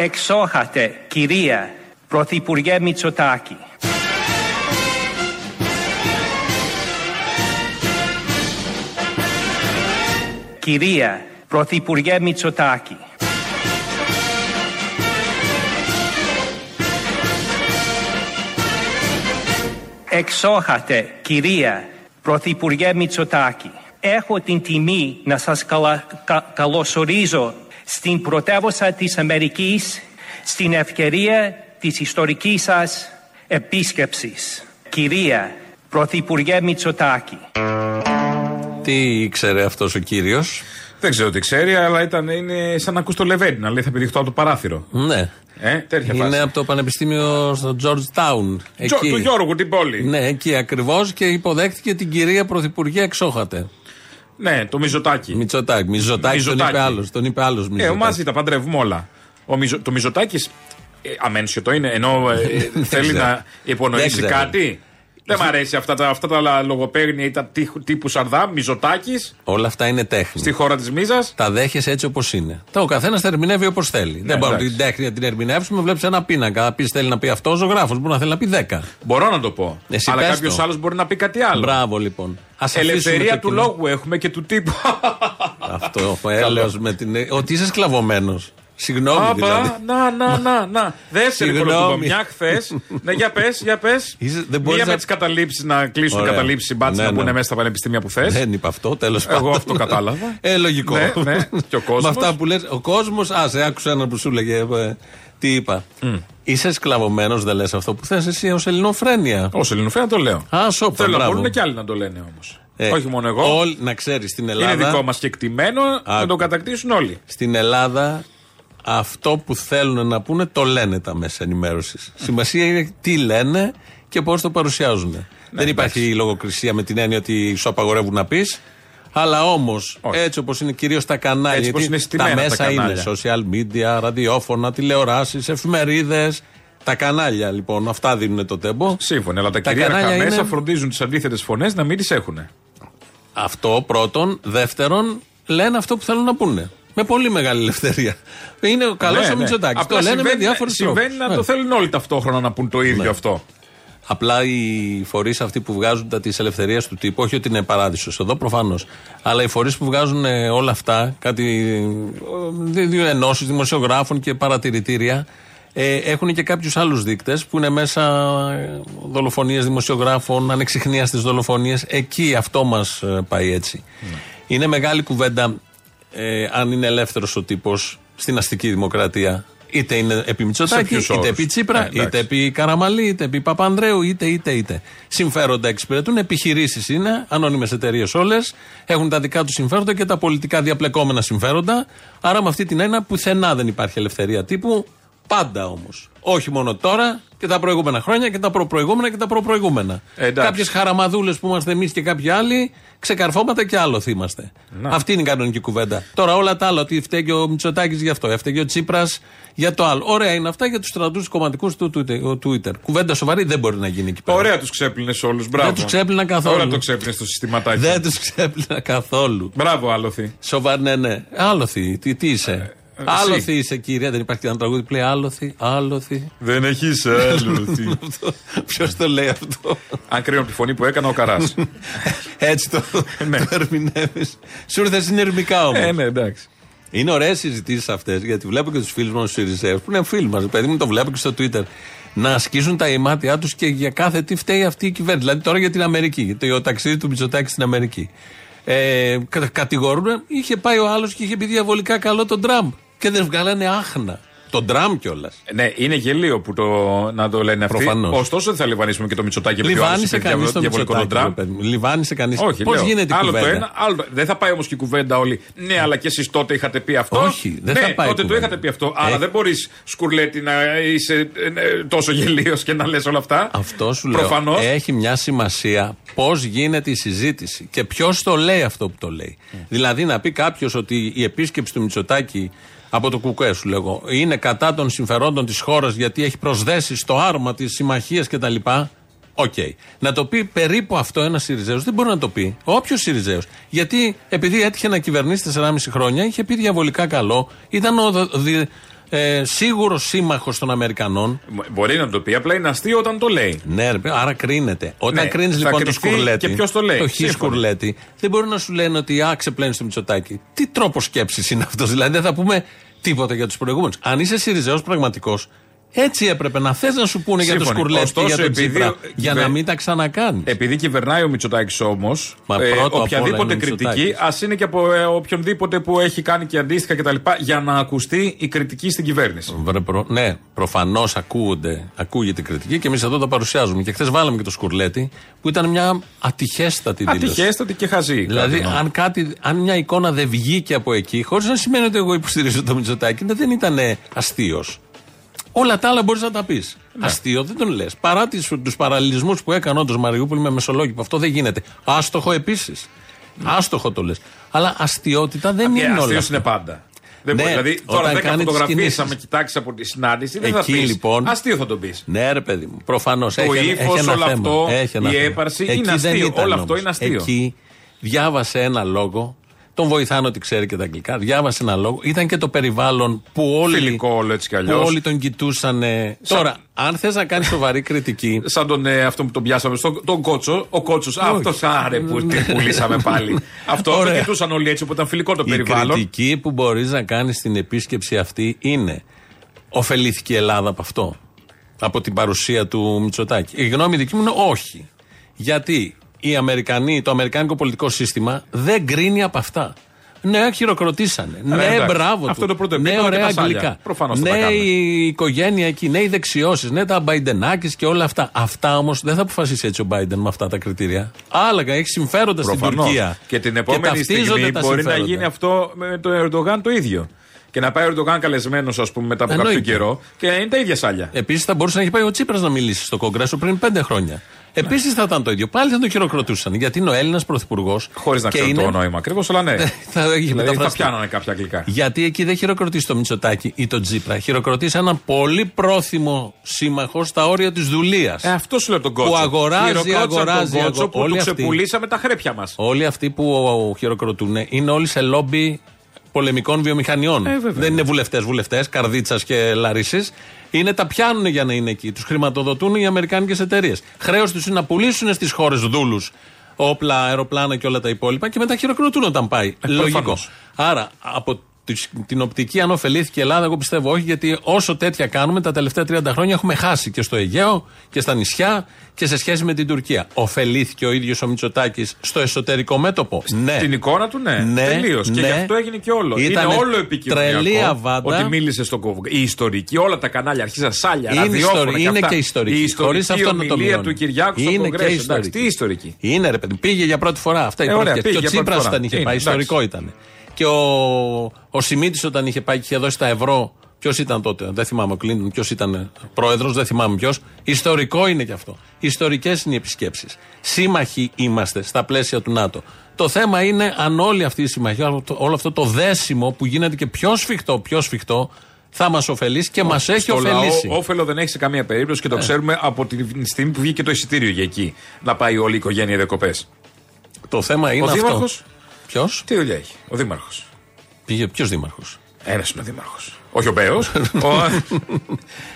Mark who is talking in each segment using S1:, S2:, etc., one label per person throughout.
S1: Εξόχατε, κυρία Πρωθυπουργέ Μητσοτάκη. Κυρία Πρωθυπουργέ Μητσοτάκη. Εξόχατε, κυρία Πρωθυπουργέ Μητσοτάκη. Έχω την τιμή να σας καλα, κα, καλωσορίζω στην πρωτεύουσα της Αμερικής στην ευκαιρία της ιστορικής σας επίσκεψης. Κυρία Πρωθυπουργέ Μητσοτάκη.
S2: Τι ήξερε αυτός ο κύριος;
S3: Δεν ξέρω τι ξέρει, αλλά ήταν, είναι σαν να ακούς το Λεβέντι, να λέει θα πηδηχτώ από το παράθυρο.
S2: Ναι.
S3: Ε, τέτοια
S2: Είναι
S3: φάση.
S2: από το Πανεπιστήμιο στο Georgetown.
S3: Τζο- του Γιώργου την πόλη.
S2: Ναι, εκεί ακριβώς και υποδέχτηκε την κυρία Πρωθυπουργέ Εξόχατε.
S3: Ναι, το Μιζωτάκι.
S2: Μητσοτάκη. Μητσοτάκη τον
S3: Μητσοτάκη.
S2: είπε άλλος. Τον είπε άλλος
S3: Ε,
S2: Μητσοτάκη.
S3: μαζί τα παντρεύουμε όλα. Ο Μιζο, το Μιζωτάκη. Ε, αμένσιο είναι, ενώ ε, θέλει
S2: ξέρω.
S3: να υπονοήσει
S2: Δεν ξέρω.
S3: κάτι. Δεν μ' αρέσει αυτά τα, αυτά τα λογοπαίγνια ή τα τύχου- τύπου Σαρδά, Μιζωτάκης,
S2: Όλα αυτά είναι τέχνη.
S3: στη χώρα της Μίζας.
S2: Τα δέχεσαι έτσι όπως είναι. Τα ο καθένας τα ερμηνεύει όπως θέλει. Δεν μπορούμε
S3: Ναι, εντάξει.
S2: την τέχνη να την ερμηνεύσουμε. Βλέπεις ένα πίνακα. Να πεις θέλει να πει αυτός, ο ζωγράφο μπορεί να θέλει να πει 10.
S3: Μπορώ να το πω.
S2: Εσύ
S3: αλλά
S2: πες
S3: κάποιος
S2: το.
S3: άλλος μπορεί να πει κάτι άλλο.
S2: Μπράβο λοιπόν. Ας αφήσουμε
S3: Ελευθερία
S2: το
S3: του
S2: κοινό.
S3: λόγου έχουμε και του τύπου.
S2: Αυτό ο έλεος με την. Ότι είσαι σκλαβωμένος. Συγγνώμη δηλαδή.
S3: Άπα, να, να, να, να. Δεν σε
S2: Συγγνώμη.
S3: λοιπόν μια χθες. ναι, για πες, για πες.
S2: Είσαι- δεν μπορείς
S3: Μία με
S2: να-
S3: τις καταλήψεις να κλείσουν
S2: Ωραία.
S3: καταλήψεις συμπάτια
S2: Ναι,
S3: να μπουν
S2: ναι.
S3: μέσα στα πανεπιστήμια που θες.
S2: Δεν είπα αυτό, τέλος πάντων.
S3: Εγώ αυτό κατάλαβα.
S2: Ε, λογικό.
S3: Ναι, ναι. Και ο κόσμος.
S2: Με αυτά που λες, ο κόσμος, ας, σε άκουσα ένα που σου λέγε. ε, τι είπα. Είσαι σκλαβωμένος, δεν λες αυτό που θες εσύ ως ελληνοφρένεια.
S3: Ω Ελληνοφρένα το λέω.
S2: Α, σόπα,
S3: Θέλω να
S2: μπράβο.
S3: μπορούν και άλλοι να το λένε όμως.
S2: Ε,
S3: Όχι μόνο εγώ.
S2: Όλοι, να ξέρεις, στην Ελλάδα.
S3: Είναι δικό μας κεκτημένο να
S2: Άκου.
S3: το κατακτήσουν όλοι.
S2: Στην Ελλάδα αυτό που θέλουν να πούνε το λένε τα μέσα ενημέρωσης. Σημασία είναι τι λένε και πώς το παρουσιάζουν. Δεν υπάρχει λογοκρισία με την έννοια ότι σου απαγορεύουν να πεις. Αλλά όμως,
S3: Όχι.
S2: έτσι όπως είναι κυρίως τα κανάλια.
S3: Έτσι όπως
S2: γιατί
S3: είναι στημένα
S2: τα
S3: τα
S2: μέσα είναι
S3: κανάλια.
S2: social media, ραδιόφωνα, τηλεοράσεις, εφημερίδες. Τα κανάλια λοιπόν, αυτά δίνουν το τέμπο.
S3: Σύμφωνα, αλλά τα,
S2: Τα
S3: κυρίαρχα
S2: κανάλια
S3: μέσα
S2: είναι-
S3: φροντίζουν τις αντίθετες φωνές να μην τις έχουν.
S2: Αυτό πρώτον. Δεύτερον, λένε αυτό που θέλουν να πούνε. Με πολύ μεγάλη ελευθερία. Είναι ο καλός
S3: Ναι,
S2: ο
S3: ναι.
S2: Μητσοτάκης. Το
S3: Απλά
S2: λένε με
S3: συμβαίνει-
S2: διάφορους τρόπους.
S3: Συμβαίνει να το θέλουν όλοι ταυτόχρονα να πούν το ίδιο
S2: Ναι.
S3: αυτό.
S2: Απλά οι φορείς αυτοί που βγάζουν τα τη ελευθερία του τύπου, όχι ότι είναι παράδεισος εδώ προφανώς, αλλά οι φορείς που βγάζουν ε, όλα αυτά, κάτι. ε, δύο ενώσεις δημοσιογράφων και παρατηρητήρια, ε, έχουν και κάποιους άλλους δείκτες που είναι μέσα δολοφονίες δημοσιογράφων, ανεξιχνίαστε δολοφονίες. Εκεί αυτό μας πάει έτσι. Είναι μεγάλη κουβέντα ε, αν είναι ελεύθερος ο τύπος στην αστική δημοκρατία. Είτε είναι επί Μητσοτάκη,
S3: ποιους
S2: είτε
S3: όρους.
S2: επί Τσίπρα,
S3: Ε, εντάξει.
S2: είτε επί Καραμαλή, είτε επί Παπανδρέου, είτε, είτε, είτε. Συμφέροντα εξυπηρετούν, επιχειρήσεις είναι, ανώνυμες εταιρείες όλες, έχουν τα δικά τους συμφέροντα και τα πολιτικά διαπλεκόμενα συμφέροντα. Άρα, με αυτή την έννοια, πουθενά δεν υπάρχει ελευθερία τύπου. Πάντα όμως. Όχι μόνο τώρα και τα προηγούμενα χρόνια και τα προπροηγούμενα και τα προπροηγούμενα.
S3: Ε, εντάξει.
S2: Κάποιες χαραμαδούλες που είμαστε εμείς και κάποιοι άλλοι, ξεκαρφώματα και άλλο είμαστε.
S3: Να.
S2: Αυτή είναι η κανονική κουβέντα. Τώρα όλα τα άλλα, ότι φταίει και ο Μητσοτάκης γι' αυτό, έφταιγε ο Τσίπρας για το άλλο. Ωραία είναι αυτά για τους στρατούς κομματικούς του Twitter- Twitter. Κουβέντα σοβαρή δεν μπορεί να γίνει εκεί πέρα.
S3: Ωραία τους ξέπλυνες όλους. Μπράβο.
S2: τους ξέπλυνα καθόλου.
S3: Ωραία το ξέπλυνες στο συστηματάκι.
S2: Δεν τους ξέπλυνα καθόλου.
S3: Μπράβο, άλοθη.
S2: Σοβαρή, ναι, ναι. Άλοθη, τι, τι είσαι;
S3: Ε,
S2: Άλοθη
S3: εσύ.
S2: είσαι, κυρία. Δεν υπάρχει ένα τραγούδι που λέει Άλοθη, Άλοθη.
S3: Δεν έχει άλοθη.
S2: Ποιος το λέει αυτό;
S3: Αν κρίνω από τη φωνή που έκανα ο Καράς.
S2: Έτσι το,
S3: Ναι.
S2: το ερμηνεύεις. Σου ήρθε συνειρμικά όμως.
S3: ε, ναι, εντάξει.
S2: Είναι ωραίες συζητήσεις αυτές, γιατί βλέπω και τους φίλους μας τους Σιριζέους, που είναι φίλοι μας, παιδί μου, το βλέπω και στο Twitter, να ασκήσουν τα ημάτια τους και για κάθε τι φταίει αυτή η κυβέρνηση. Δηλαδή τώρα για την Αμερική, για το ταξίδι του Μητσοτάκη στην Αμερική. Ε, κα- κατηγορούν, είχε πάει ο άλλος και είχε πει διαβολικά καλό τον Τραμπ. Και δεν βγάλανε άχνα. Τον Τραμπ κιόλας.
S3: Ναι, είναι γελίο που το, να το λένε αυτοί.
S2: Προφανώς.
S3: Ωστόσο, δεν θα λιβανίσουμε και το Μητσοτάκι επειδή ο άλλος
S2: Λιβάνισε
S3: είπε
S2: κανείς
S3: διαβολ-
S2: τον
S3: διαβολικό τον
S2: Μητσοτάκη.
S3: Τραμπ.
S2: ρε παιδί μου. Λιβάνισε κανείς.
S3: Όχι,
S2: Πώς
S3: λέω.
S2: γίνεται η
S3: άλλο
S2: κουβέντα;
S3: το ένα, άλλο το Δεν θα πάει όμως και η κουβέντα όλη. Ναι, αλλά και εσείς τότε είχατε πει αυτό.
S2: Όχι, δεν
S3: ναι,
S2: θα πάει η
S3: τότε το
S2: κουβέντα.
S3: είχατε πει αυτό. Άρα
S2: Έχει-
S3: δεν μπορείς, Σκουρλέτη, να είσαι ε, ε, τόσο γελίος και να λες όλα αυτά.
S2: Αυτό σου λέω.
S3: Προφανώς.
S2: Έχει μια σημασία πώς γίνεται η συζήτηση και ποιος το λέει αυτό που το λέει. Δηλαδή να πει κάποιος ότι η επίσκεψη του Μητσοτάκη από το ΚΚΕ, σου λέγω, είναι κατά των συμφερόντων της χώρας γιατί έχει προσδέσει στο άρμα της συμμαχίας κτλ. Οκ. Να το πει περίπου αυτό ένας Σιριζέος δεν μπορεί να το πει. Όποιος Σιριζέος. Γιατί επειδή έτυχε να κυβερνήσει 4,5 χρόνια, είχε πει διαβολικά καλό, ήταν ο δο- δι- ε, σίγουρος σύμμαχος των Αμερικανών.
S3: Μπορεί να το πει, απλά είναι αστείο όταν το λέει.
S2: Ναι, ρε, άρα κρίνεται. Όταν
S3: Ναι,
S2: κρίνεις
S3: θα
S2: λοιπόν το
S3: κρυφτεί
S2: Σκουρλέτη.
S3: και ποιος το λέει.
S2: Το χι
S3: Σύμφωνα.
S2: Σκουρλέτη, δεν μπορεί να σου λένε ότι α, ξεπλένεις το Μητσοτάκη. Τι τρόπος σκέψης είναι αυτός, δηλαδή δεν θα πούμε τίποτα για τους προηγούμενους. Αν είσαι Σιριζέος πραγματικός, έτσι έπρεπε να θες να σου πούνε για το
S3: Σύμφωνοι.
S2: σκουρλέτι και
S3: Ωστόσο,
S2: για τον
S3: επειδή
S2: Τσίπρα.
S3: ο-
S2: Για
S3: κυβε-
S2: να μην τα ξανακάνεις.
S3: Επειδή κυβερνάει ο Μητσοτάκης όμως,
S2: Μα πρώτο απ' όλα
S3: οποιαδήποτε
S2: είναι ο
S3: κριτική,
S2: Μητσοτάκης.
S3: ας είναι και από ε, οποιονδήποτε που έχει κάνει και αντίστοιχα κτλ., για να ακουστεί η κριτική στην κυβέρνηση.
S2: Βρε, προ- ναι, προφανώς ακούγεται η κριτική και εμείς εδώ τα παρουσιάζουμε. Και χθες βάλαμε και το σκουρλέτι που ήταν μια ατυχέστατη δήλωση.
S3: Ατυχέστατη και χαζή.
S2: Δηλαδή,
S3: κάτι εννοώ.
S2: αν, κάτι, αν μια εικόνα δεν βγήκε από εκεί, χωρίς να σημαίνει ότι εγώ υποστηρίζω το Μητσοτάκη, ναι, δεν ήταν αστείος. Όλα τα άλλα μπορείς να τα πεις.
S3: Ναι.
S2: Αστείο δεν τον λες. Παρά τους παραλληλισμούς που έκανε όντως Μαριούπολη με μεσολόγιο, αυτό δεν γίνεται. Άστοχο επίσης. Άστοχο το λες. Αλλά αστείωτητα δεν
S3: Και
S2: είναι όλα.
S3: αστείος
S2: αυτά.
S3: είναι πάντα. Δεν
S2: Ναι,
S3: μπορεί. Δηλαδή, τώρα
S2: όταν
S3: 10
S2: κάνεις τις
S3: φωτογραφίες,
S2: κινήσεις.
S3: αν με κοιτάξεις από τη συνάντηση, δεν θα
S2: Εκεί,
S3: πεις.
S2: λοιπόν,
S3: Αστείο θα τον πεις.
S2: Ναι, ρε παιδί μου. Προφανώς.
S3: Το
S2: έχει, έχει
S3: ύφος,
S2: ένα
S3: όλο
S2: θέμα.
S3: αυτό,
S2: Έχει ένα
S3: η
S2: θέμα.
S3: έπαρση
S2: Εκεί
S3: είναι
S2: δεν
S3: αστείο.
S2: ήταν
S3: Όλο αυτό
S2: όμως.
S3: είναι αστείο.
S2: Εκεί διάβασε ένα λόγο. Τον βοηθάνε ότι ξέρει και τα αγγλικά. Διάβασε ένα λόγο. Ήταν και το περιβάλλον που όλοι,
S3: Φιλικό όλο έτσι κι
S2: που
S3: αλλιώς.
S2: όλοι τον κοιτούσαν. ε. Τώρα, αν θες να κάνεις σοβαρή κριτική.
S3: Σαν τον ε, αυτό που τον πιάσαμε, στον, τον κότσο. Ο κότσος, αυτός άρε που την πουλήσαμε πάλι. αυτό το
S2: Ωραία.
S3: κοιτούσαν όλοι έτσι, που ήταν φιλικό το
S2: η
S3: περιβάλλον.
S2: κριτική που μπορείς να κάνεις στην επίσκεψη αυτή είναι. Ωφελήθηκε η Ελλάδα από αυτό. Από την παρουσία του Μητσοτάκη. Η γνώμη δική μου είναι όχι. Γιατί οι Αμερικανοί, το αμερικάνικο πολιτικό σύστημα δεν κρίνει από αυτά. Ναι, χειροκροτήσανε. Ναι,
S3: εντάξει.
S2: μπράβο του.
S3: Αυτό το πρώτο
S2: Ναι,
S3: επίπεδο και
S2: ωραία
S3: τα σάλια.
S2: αγγλικά.
S3: Προφανώς θα τα
S2: ναι,
S3: κάνουν.
S2: η οικογένεια εκεί. Ναι, οι δεξιώσεις. Ναι, τα Μπαϊντενάκης και όλα αυτά. Αυτά όμως δεν θα αποφασίσει έτσι ο Μπάιντεν με αυτά τα κριτήρια. Άλλα, έχει συμφέροντα στην
S3: Προφανώς.
S2: Τουρκία.
S3: Και την επόμενη
S2: ταυτίζονται
S3: στιγμή
S2: τα
S3: μπορεί να
S2: συμφέροντα.
S3: γίνει αυτό με τον Ερντογάν το ίδιο. Και να πάει ο Ερντογάν καλεσμένος, ας πούμε, μετά από κάποιο
S2: Εννοείται.
S3: καιρό και να είναι τα ίδια σάλια.
S2: Επίσης θα μπορούσε να έχει πάει ο Τσίπρας να μιλήσει στο Κογκρέσο πριν πέντε χρόνια. Επίσης θα ήταν το ίδιο. Πάλι θα τον χειροκροτούσαν. Γιατί είναι ο Έλληνας πρωθυπουργός.
S3: Χωρίς να ξέρω το νόημα ακριβώς, αλλά ναι.
S2: θα έχει
S3: δηλαδή θα
S2: μεταφραστεί.
S3: πιάνανε κάποια αγγλικά.
S2: Γιατί εκεί δεν χειροκροτήσει το Μητσοτάκι ή τον Τσίπρα. Χειροκροτήσει έναν πολύ πρόθυμο σύμμαχο στα όρια της δουλείας.
S3: Ε, αυτό σου λέω τον κότσο.
S2: Που αγοράζει,
S3: Χειροκρότησαν
S2: αγοράζει,
S3: τον κότσο
S2: αγο-
S3: που
S2: όλοι
S3: του
S2: αυτοί.
S3: ξεπουλήσαμε τα χρέπια μας.
S2: Όλοι αυτοί που χειροκροτούν είναι όλοι σε λόμπι πολεμικών βιομηχανιών.
S3: Ε, βέβαια.
S2: Δεν είναι βουλευτές, βουλευτές, Καρδίτσας και Λαρίση. Είναι τα πιάνουν για να είναι εκεί. Τους χρηματοδοτούν οι Αμερικάνικες εταιρείες. Χρέος τους είναι να πουλήσουν στις χώρες δούλους όπλα, αεροπλάνα και όλα τα υπόλοιπα και μετά χειροκροτούν όταν πάει. Λογικό.
S3: Ε, προφανώς.
S2: Άρα, από τις- την οπτική, αν ωφελήθηκε η Ελλάδα, εγώ πιστεύω όχι, γιατί όσο τέτοια κάνουμε τα τελευταία 30 χρόνια έχουμε χάσει και στο Αιγαίο και στα νησιά και σε σχέση με την Τουρκία. Ωφελήθηκε ο ίδιος ο Μητσοτάκης στο εσωτερικό μέτωπο. Ναι.
S3: Την εικόνα του, ναι.
S2: Ναι,
S3: Τελείως. Και
S2: ναι.
S3: γι' αυτό έγινε και όλο.
S2: Ήτανε
S3: είναι όλο επικοινωνιακό.
S2: τρελή αβάντα.
S3: Ότι μίλησε στο κόβο. Η ιστορική, όλα τα κανάλια αρχίζαν σάλια,
S2: Είναι,
S3: ραδιόφωνα
S2: ιστορι-
S3: και
S2: είναι
S3: αυτά.
S2: και ιστορική.
S3: Η ιστορική
S2: Χωρίς αυτό να το
S3: ομιλία
S2: μειώνει.
S3: του Κυριάκου στο
S2: Είναι και
S3: Κογκρέσο. Εντάξει,
S2: ιστορική.
S3: τι ιστορική.
S2: Είναι ρε παιδί. Πήγε για πρώτη φορά. Αυτά οι
S3: Ε,
S2: πρώτες.
S3: ωραία,
S2: Και
S3: πήγε
S2: ο
S3: για πρώτη
S2: Τσίπρας
S3: φορά.
S2: όταν είχε
S3: Είναι,
S2: πάει.
S3: εντάξει.
S2: Ιστορικό ήταν. Και ο, ο Σιμίτης όταν είχε πάει και είχε δώσει τα ευρώ. Ποιος ήταν τότε, δεν θυμάμαι ο Κλίντον, ποιος ήταν πρόεδρος, δεν θυμάμαι ποιος. Ιστορικό είναι και αυτό. Ιστορικές είναι οι επισκέψεις. Σύμμαχοι είμαστε στα πλαίσια του ΝΑΤΟ. Το θέμα είναι αν όλη αυτή η συμμαχία, όλο αυτό- όλο αυτό το δέσιμο που γίνεται και πιο σφιχτό, πιο σφιχτό, θα μας ωφελήσει και μας έχει
S3: Στο λαό,
S2: ωφελήσει.
S3: όφελο δεν έχει σε καμία περίπτωση
S2: Ε.
S3: και το ξέρουμε από τη στιγμή που βγήκε το εισιτήριο για εκεί. Να πάει όλη η οικογένεια διακοπές.
S2: Το θέμα είναι
S3: Ο
S2: αυτό.
S3: Δήμαρχος;
S2: Ποιος;
S3: Τι δουλειά έχει, ο Δήμαρχος.
S2: Πήγε, ποιος δήμαρχος;
S3: Ένας είναι ο Δήμαρχος. Όχι ο Μπέος. ο...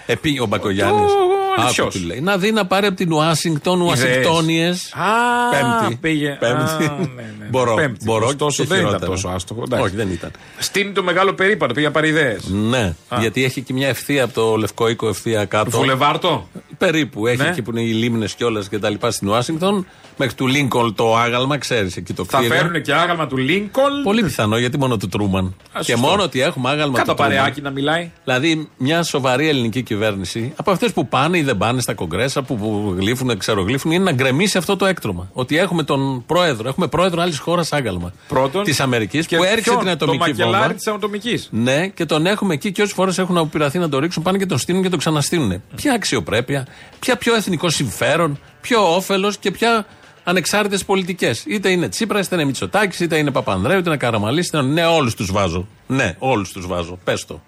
S2: Ε, πήγε ο Μπακογιάννης.
S3: Ο-
S2: Άκου
S3: ποιος;
S2: τι λέει. Να δει να πάρει από την Ουάσιγκτον Ουασιγκτόνιες.
S3: Α,
S2: Πέμπτη.
S3: Πήγε.
S2: Πέμπτη.
S3: Α, ναι, ναι.
S2: Μπορώ.
S3: Πέμπτη.
S2: μπορώ
S3: Ωστόσο
S2: και
S3: δεν ήταν
S2: χειρότερα.
S3: τόσο άστοχο. εντάξει.
S2: Όχι, δεν ήταν.
S3: Στείνει το μεγάλο περίπατο, πήγε να πάρει ιδέες.
S2: Ναι, γιατί έχει και μια ευθεία από το Λευκό Οίκο ευθεία κάτω.
S3: Βουλεβάρτο;
S2: Περίπου. Έχει
S3: Ναι.
S2: εκεί που είναι οι λίμνες και όλα και τα λοιπά στην Ουάσιγκτον. Μέχρι του Λίνκολ το άγαλμα, ξέρεις εκεί το
S3: Θα
S2: κτίριο.
S3: φέρουν και άγαλμα του Λίνκολν.
S2: Πολύ πιθανό γιατί μόνο του Τρούμαν.
S3: Α,
S2: Και
S3: σωστό.
S2: μόνο ότι έχουμε άγαλμα
S3: Κατά
S2: του Τρούμαν.
S3: παρεάκι να μιλάει.
S2: Δηλαδή, μια σοβαρή ελληνική κυβέρνηση, από αυτές που πάνε ή δεν πάνε στα κογκρέσα, που, που γλύφουν, ξερογλύφουν, είναι να γκρεμίσει αυτό το έκτρωμα. Ότι έχουμε τον πρόεδρο, έχουμε πρόεδρο άλλης χώρας άγαλμα.
S3: Πρώτον.
S2: Της Αμερικής
S3: Και
S2: που έριξε
S3: ποιον;
S2: την ατομική
S3: Το μακελάρι
S2: βόμβα.
S3: της ατομική.
S2: Ναι, και τον έχουμε εκεί και όσες φορές έχουν αποπειραθεί να το ρίξουν, πάνε και τον στείλουν και τον ξαναστείλουν. Ποια αξιοπρέπεια, ποια πιο εθνικό συμφέρον, ποιο όφελος και ποια ανεξάρτητες πολιτικές. Είτε είναι Τσίπρας, είτε είναι Μητσοτάκης, είτε είναι Παπανδρέου, είτε είναι Καραμαλής, είτε είναι. Ναι, όλους τους βάζω. Ναι, όλους τους βάζω. Πες το.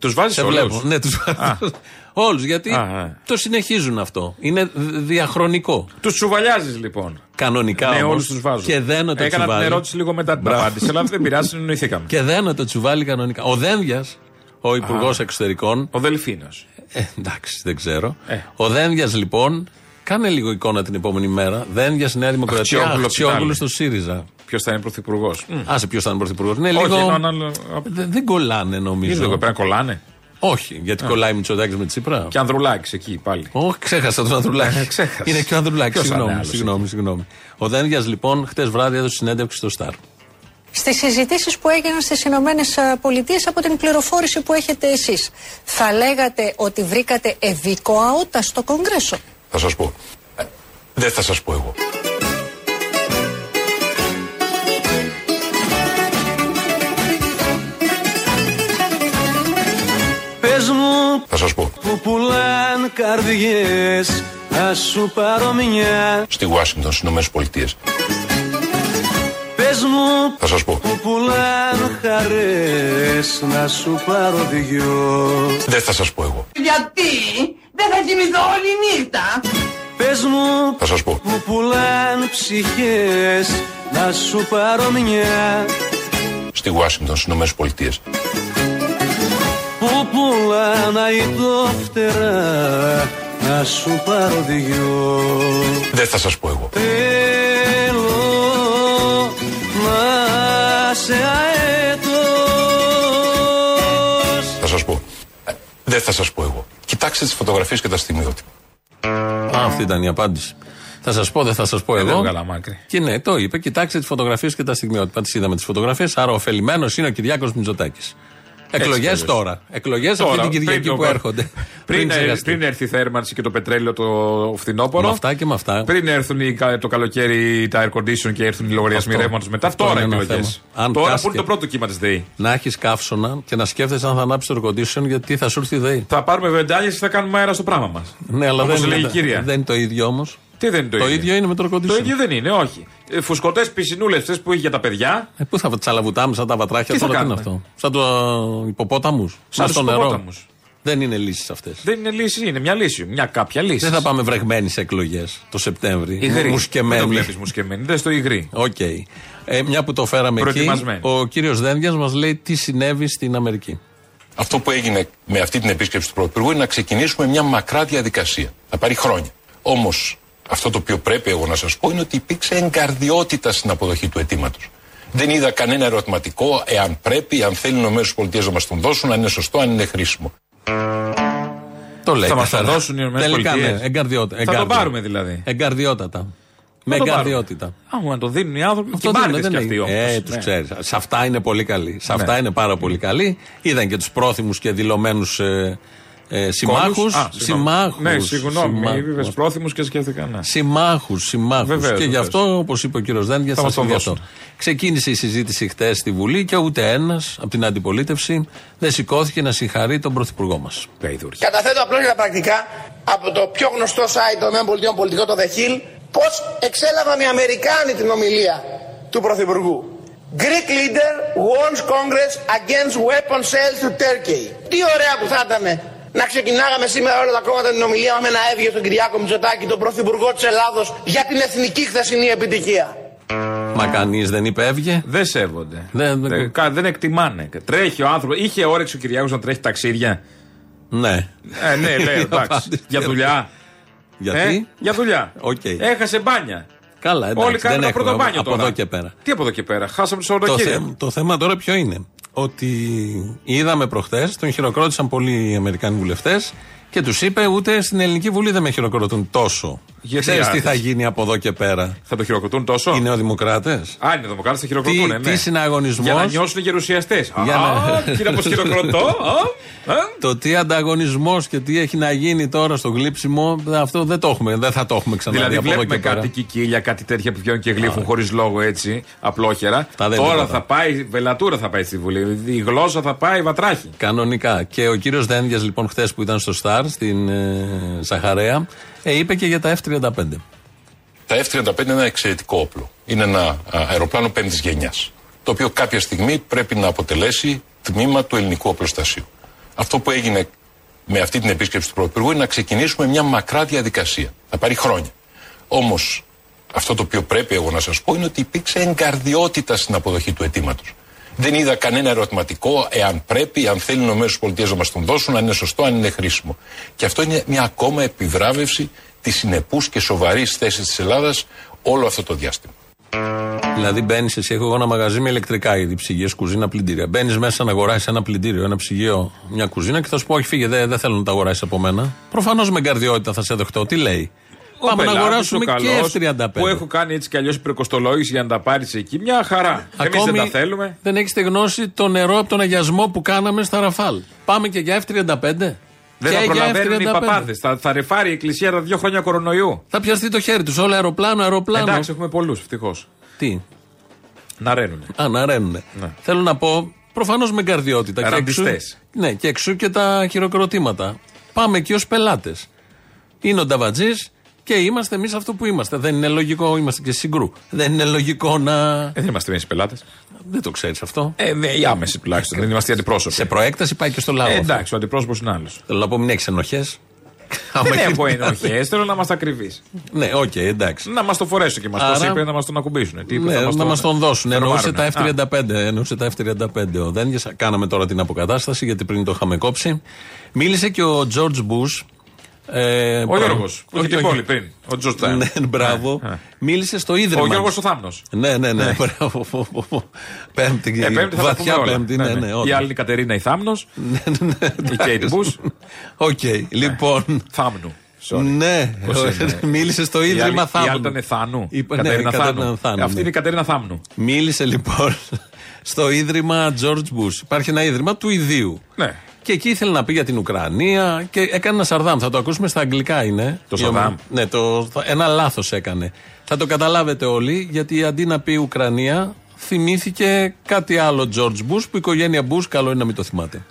S3: Τους βάζεις
S2: Σε
S3: όλους;
S2: βλέπω. Ναι, τους βάζω. Όλους, γιατί
S3: Α, α.
S2: το συνεχίζουν αυτό. Είναι δ- διαχρονικό.
S3: Τους τσουβαλιάζει λοιπόν.
S2: Κανονικά
S3: Ναι,
S2: όμως,
S3: όλους τους βάζω.
S2: Και δένω το
S3: Έκανα
S2: τσουβάλι.
S3: την ερώτηση λίγο μετά την
S2: Μπράβο.
S3: απάντηση, αλλά δεν πειράζει, συνεννοηθήκαμε.
S2: Και δένω το τσουβάλι κανονικά. Ο Δένδιας, ο Υπουργός Εξωτερικών.
S3: Ο Δελφίνος.
S2: Ε, εντάξει, δεν ξέρω.
S3: Ε.
S2: Ο Δένδιας λοιπόν, κάνε λίγο εικόνα την επόμενη μέρα. Δένδιας Νέα Δημοκρατία,
S3: Αχτσιόγλου,
S2: Αχτσιόγλου
S3: Πιτάλη.
S2: στο ΣΥΡΙΖΑ.
S3: Ποιος θα είναι πρωθυπουργός.
S2: Άσε ποιος θα είναι πρωθυπουργός. Ναι,
S3: Όχι,
S2: λίγο.
S3: ενώ ανάλογα-
S2: Δεν, δεν κολλάνε νομίζω.
S3: Είναι λίγο πρέπει να κολλάνε.
S2: Όχι, γιατί κολλάει Μητσοτάκης με Τσίπρα.
S3: Και Ανδρουλάκης εκεί πάλι.
S2: Όχι, ξέχασα τον Ανδρουλάκη.
S3: Ε, ξέχασες.
S2: Είναι και ο Ανδρουλάκης.
S3: Ποιος θα είναι
S2: Συγγνώμη,
S3: άλλος
S2: συγγνώμη, συγγνώμη. Ο Δένδια λοιπόν χτες βράδυ έδωσε συνέντευξη στο Σταρ.
S4: Στις συζητήσεις που έγιναν στις Ηνωμένες Πολιτείες από την πληροφόρηση που έχετε εσείς, θα λέγατε ότι βρήκατε ευικοαότα στο Κογκρέσο;
S5: Θα σας πω. Ε, Δεν θα σας πω εγώ.
S6: Πες μου
S5: Θα σας πω.
S6: που πουλάν καρδιές Θα σου πάρω μια
S5: Στη Ουάσιγκτον, στις Ηνωμένες Πολιτείες.
S6: Πες μου
S5: Θα σας πω.
S6: που πουλάν χαρές Να σου πάρω δυο
S5: Δεν θα σας πω εγώ.
S7: Γιατί; Δεν θα κοιμηθώ όλη νύχτα.
S6: Πες μου
S5: Θα σας πω.
S6: που πουλάν ψυχές Να σου πάρω μια
S5: Στη Ουάσιγκτον, στις Ηνωμένες Πολιτείες.
S6: Που πουλάν αητό φτερά Να σου πάρω δυο
S5: Δεν θα σας πω εγώ.
S6: Θέλω να σε αέτος
S5: Θα σας πω. Ε, Δεν θα σας πω εγώ. Κοιτάξτε τις φωτογραφίες και τα στιγμιότυπα.
S2: Α, αυτή ήταν η απάντηση. Θα σας πω, δεν θα σας πω
S3: Ε, δεν
S2: εγώ.
S3: έβγαλα μάκρη.
S2: Και ναι, το είπε. Κοιτάξτε τις φωτογραφίες και τα στιγμιότυπα. Τις είδαμε τις φωτογραφίες. Άρα, ωφελημένο είναι ο Κυριάκος Μητσοτάκης. Εκλογές
S3: κι αλλιώς.
S2: τώρα. Εκλογές αυτή
S3: Τώρα,
S2: την Κυριακή
S3: πριν
S2: που
S3: το-
S2: έρχονται.
S3: Πριν, ε,
S2: ξεχαστεί.
S3: πριν έρθει η θέρμανση και το πετρέλαιο το φθινόπωρο.
S2: Με αυτά και με αυτά.
S3: Πριν έρθουν οι, κα- το καλοκαίρι τα air condition και έρθουν οι λογαριασμοί
S2: Αυτό.
S3: ρεύματος μετά.
S2: Αυτό
S3: τώρα
S2: είναι ένα
S3: εκλογές.
S2: θέμα. Αν
S3: Τώρα
S2: πας
S3: που είναι
S2: και-
S3: το πρώτο κύμα της ΔΕΗ.
S2: Να έχεις καύσωνα και να σκέφτεσαι αν θα ανάψεις το air condition γιατί θα σου έρθει η ΔΕΗ.
S3: Θα πάρουμε βεντάλιε και θα κάνουμε αέρα στο πράγμα μας.
S2: Ναι, αλλά
S3: Όπως
S2: δεν,
S3: λέει η
S2: είναι,
S3: κυρία.
S2: δεν είναι το ίδιο όμως.
S3: Τι δεν είναι το,
S2: Το ίδιο; είναι με το air condition.
S3: Το ίδιο δεν είναι, όχι. Ε, Φουσκωτές πισινούλες αυτέ που έχει για τα παιδιά.
S2: Ε, πού θα τσαλαβουτάμε σαν τα βατράχια
S3: Τι θα
S2: τώρα, τι είναι
S3: κάνουμε;
S2: αυτό; Σαν το υποπόταμους;
S3: Σαν
S2: στο
S3: τους
S2: νερό;
S3: υποπόταμους.
S2: Δεν είναι λύσεις αυτές.
S3: Δεν είναι λύση, είναι μια λύση. Μια κάποια λύση.
S2: Δεν θα πάμε βρεγμένοι σε εκλογές το Σεπτέμβρη.
S3: Υγρή. Δεν το
S2: Μουσκεμένοι.
S3: βλέπεις μουσκεμένη. Δεν στο υγρή.
S2: Οκ. Ε, μια που το φέραμε εκεί,
S3: Προετοιμασμένοι.
S2: ο κύριος Δένδιας μας λέει τι συνέβη στην Αμερική.
S5: Αυτό που έγινε με αυτή την επίσκεψη του Πρωθυπουργού είναι να ξεκινήσουμε μια μακρά διαδικασία. Θα πάρει χρόνια. Όμως, αυτό το οποίο πρέπει εγώ να σας πω είναι ότι υπήρξε εγκαρδιότητα στην αποδοχή του αιτήματος. Δεν είδα κανένα ερωτηματικό εάν πρέπει, αν θέλουν οι ΗΠΑ να μας τον δώσουν, αν είναι σωστό, αν είναι χρήσιμο.
S2: Το λέει.
S3: Θα μας
S2: καθαρά.
S3: τα δώσουν οι Ηνωμένες
S2: Τελικά,
S3: Πολιτείες.
S2: ναι, εγκαρδιότητα.
S3: Θα το
S2: εγκάρδιο.
S3: πάρουμε δηλαδή.
S2: Εγκαρδιότατα. Με
S3: το πάρουμε.
S2: εγκαρδιότητα.
S3: Α, μου να το δίνουν οι άνθρωποι.
S2: Αυτό
S3: και
S2: δεν
S3: μπάρδες
S2: είναι,
S3: κι
S2: δεν
S3: αυτοί
S2: είναι.
S3: όμως.
S2: Ε, τους
S3: Ναι.
S2: ξέρεις. Σε αυτά είναι πολύ καλοί. Σε αυτά
S3: Ναι.
S2: είναι πάρα πολύ καλοί. Είδαν και τους πρόθυμους και δηλωμένους ε, ε, συμμάχους.
S3: Κόλλους. Α, συγγνώμη.
S2: Συμμάχους.
S3: Ναι, συγγνώμη. Είπε πρόθυμου και σκέφτηκα. Ναι.
S2: Συμμάχους, συμμάχους. Και
S3: Βεβαίως,
S2: γι'
S3: βεβαίως.
S2: αυτό, όπως είπε ο κύριος Δένδια,
S3: Θα
S2: θα
S3: μας τον
S2: συμβεί αυτό.
S3: δώσουν.
S2: Ξεκίνησε η συζήτηση χτες στη Βουλή και ούτε ένας από την αντιπολίτευση δεν σηκώθηκε να συγχαρεί τον Πρωθυπουργό μας.
S3: Γαϊδούρια.
S8: Καταθέτω απλώ για τα πρακτικά από το πιο γνωστό site των ΗΠΑ πολιτικό, το The Hill, πώς εξέλαβαν οι Αμερικάνοι την ομιλία του Πρωθυπουργού. Greek leader warns Congress against weapon sales to Turkey. Τι ωραία που θα ήταν να ξεκινάγαμε σήμερα όλα τα κόμματα την ομιλία με ένα έβγε στον Κυριάκο Μητσοτάκη, τον Πρωθυπουργό της Ελλάδος, για την εθνική χθεσινή επιτυχία.
S2: Μα κανείς δεν είπε έβγε;
S3: Δεν σέβονται.
S2: Δεν- δεν-
S3: Δεν, κα- δεν εκτιμάνε. Τρέχει ο άνθρωπο. Είχε όρεξη ο Κυριάκος να τρέχει ταξίδια;
S2: Ναι.
S3: Ε, ναι, λέει,
S2: Η
S3: εντάξει.
S2: απάντηση.
S3: Για δουλειά.
S2: Γιατί;
S3: Ε, για δουλειά.
S2: Οκ.
S3: Έχασε μπάνια.
S2: Καλά, εντάξει.
S3: Όλοι κάνουν
S2: δεν
S3: το πρώτο
S2: έχουμε
S3: μπάνιο
S2: από
S3: τώρα.
S2: εδώ και πέρα.
S3: Τι από εδώ και πέρα; Χάσαμε το
S2: Το,
S3: Σαββατοκύριακο.
S2: θε- το θέμα τώρα ποιο είναι; Ότι είδαμε προχθές, τον χειροκρότησαν πολλοί Αμερικάνοι βουλευτές και τους είπε ούτε στην Ελληνική Βουλή δεν με χειροκροτούν τόσο.
S3: Γιατί,
S2: Ξέρεις τι
S3: άρεσε.
S2: θα γίνει από εδώ και πέρα;
S3: Θα το χειροκροτούν τόσο;
S2: Οι νεοδημοκράτες.
S3: Α, είναι δημοκράτες, θα χειροκροτούν.
S2: Τι-
S3: ναι.
S2: τι συναγωνισμός;
S3: Για να νιώσουν γερουσιαστές.
S2: Για
S3: Α,
S2: να-
S3: κύριε, πώς χειροκροτώ. α, α.
S2: Το τι ανταγωνισμός και τι έχει να γίνει τώρα στο γλύψιμο, αυτό δεν το έχουμε. Δεν θα το έχουμε ξαναδεί
S3: Δηλαδή,
S2: από εδώ
S3: βλέπουμε
S2: και πέρα.
S3: κάτι κικίλια, κάτι τέτοια που βγαίνουν και γλύφουν χωρίς λόγο έτσι, απλόχερα.
S2: Αυτά δεν είναι
S3: Τώρα
S2: τίποτα.
S3: θα πάει, βελατούρα θα πάει στη Βουλή. Η γλώσσα θα πάει βατράχη.
S2: Κανονικά. Και ο κύριος Δένδιας, λοιπόν, χθες που ήταν στο Σταρ, στην ε, Σαχαρέα, ε, είπε και για τα F-35.
S5: Τα F-35 είναι ένα εξαιρετικό όπλο. Είναι ένα α, αεροπλάνο πέμπτης γενιάς. Το οποίο κάποια στιγμή πρέπει να αποτελέσει τμήμα του ελληνικού οπλοστασίου. Αυτό που έγινε με αυτή την επίσκεψη του Πρωθυπουργού είναι να ξεκινήσουμε μια μακρά διαδικασία. Θα πάρει χρόνια. Όμως, αυτό το οποίο πρέπει εγώ να σας πω είναι ότι υπήρξε εγκαρδιότητα στην αποδοχή του αιτήματος. Δεν είδα κανένα ερωτηματικό εάν πρέπει, αν θέλουν οι ΗΠΑ να μας τον δώσουν, αν είναι σωστό, αν είναι χρήσιμο. Και αυτό είναι μια ακόμα επιβράβευση της συνεπούς και σοβαρής θέσης της Ελλάδας όλο αυτό το διάστημα.
S2: Δηλαδή μπαίνεις εσύ, έχω εγώ ένα μαγαζί με ηλεκτρικά είδη, ψυγείε, κουζίνα, πλυντήρια. Μπαίνεις μέσα να αγοράσεις ένα πλυντήριο, ένα ψυγείο, μια κουζίνα και θα σου πω: Όχι, φύγε, δεν δεν θέλω να τα αγοράσεις από μένα. Προφανώς με εγκαρδιότητα θα σε δεχτώ. Τι λέει;
S3: Ο
S2: Πάμε να
S3: πελάτης,
S2: αγοράσουμε
S3: ο καλός,
S2: και F35.
S3: Που έχω κάνει έτσι κι αλλιώς υπερκοστολόγηση για να τα πάρεις εκεί. Μια χαρά. Εμείς δεν τα θέλουμε.
S2: δεν έχει γνώση το νερό από τον αγιασμό που κάναμε στα Ραφάλ. Πάμε και για F35.
S3: Δεν
S2: Και
S3: θα
S2: για
S3: προλαβαίνουν οι
S2: F35.
S3: παπάδες. Θα, θα ρεφάρει η εκκλησία τα δύο χρόνια κορονοϊού.
S2: Θα πιαστεί το χέρι τους. Όλο αεροπλάνο, αεροπλάνο.
S3: Εντάξει, έχουμε πολλούς ευτυχώς.
S2: Τι;
S3: Να ρένουνε.
S2: Α, να ρένουνε.
S3: Ναι.
S2: Θέλω να πω, προφανώς με καρδιότητα. Και εξού,
S3: Ραντιστές.
S2: ναι, και εξού και τα χειροκροτήματα. Πάμε εκεί ως πελάτες. Είναι ο Νταβατζής και είμαστε εμείς αυτό που είμαστε. Δεν είναι λογικό, είμαστε και συγκρού. Δεν είναι λογικό να.
S3: Ε, δεν είμαστε εμείς πελάτες.
S2: Δεν το ξέρεις αυτό.
S3: Ε, ναι, οι άμεση τουλάχιστον. Δεν είμαστε οι αντιπρόσωποι.
S2: Σε προέκταση πάει και στο λαό.
S3: Ε,
S2: αυτό.
S3: εντάξει, ο αντιπρόσωπος είναι άλλος.
S2: Θέλω να πω, μην έχεις ενοχές.
S3: Δεν έχω ενοχές, θέλω να είμαστε ακριβεί.
S2: Ναι, οκ, εντάξει.
S3: Να μας το φορέσουν και μας. Πώ
S2: Άρα-
S3: είπε να μας τον ακουμπήσουν. Τι είπε,
S2: Ναι,
S3: θα μας
S2: να μας τον δώσουν.
S3: θα
S2: Εννοούσε τα
S3: ρομάρουν. Α,
S2: F35. Εννοούσε τα F35 ο Δένγε. Κάναμε τώρα την αποκατάσταση γιατί πριν το είχαμε κόψει. Μίλησε και ο George Bush. Ε,
S3: Ο Γιώργος, που είχε
S2: όχι,
S3: την
S2: όχι.
S3: πόλη πριν. Ο Τζορτζάν.
S2: Ναι, μπράβο.
S3: Ναι, ναι.
S2: Μίλησε στο ίδρυμα.
S3: Ο Γιώργος ο Θάμνος.
S2: Ναι, ναι, ναι. Μπράβο. Πέμπτη.
S3: Ε, πέμπτη θα τα πούμε
S2: βαθιά
S3: όλα.
S2: πέμπτη. Ναι, ναι,
S3: Η
S2: όντως.
S3: άλλη είναι η Κατερίνα η Θάμνο. Η Kate Bush.
S2: Οκ, λοιπόν.
S3: Θάμνου. Sorry.
S2: Ναι,
S3: Πώς είναι;
S2: μίλησε στο
S3: Η άλλη-
S2: ίδρυμα
S3: Η
S2: Θάμνου.
S3: άλλη ήταν Θάνου.
S2: Είπε- ναι,
S3: Κατερίνα
S2: η Κατερίνα
S3: Θάνου.
S2: Θάνου,
S3: Αυτή
S2: ναι.
S3: είναι η Κατερίνα Θάμνου.
S2: Μίλησε λοιπόν στο ίδρυμα George Bush. Υπάρχει ένα ίδρυμα του ιδίου.
S3: Ναι.
S2: Και εκεί ήθελε να πει για την Ουκρανία και έκανε ένα Σαρδάμ. Θα το ακούσουμε στα αγγλικά είναι.
S3: Το
S2: Η
S3: Σαρδάμ.
S2: ομα- Ναι, το, θα- ένα λάθος έκανε. Θα το καταλάβετε όλοι γιατί αντί να πει Ουκρανία θυμήθηκε κάτι άλλο George Bush που η οικογένεια Bush καλό είναι να μην το θυμάται.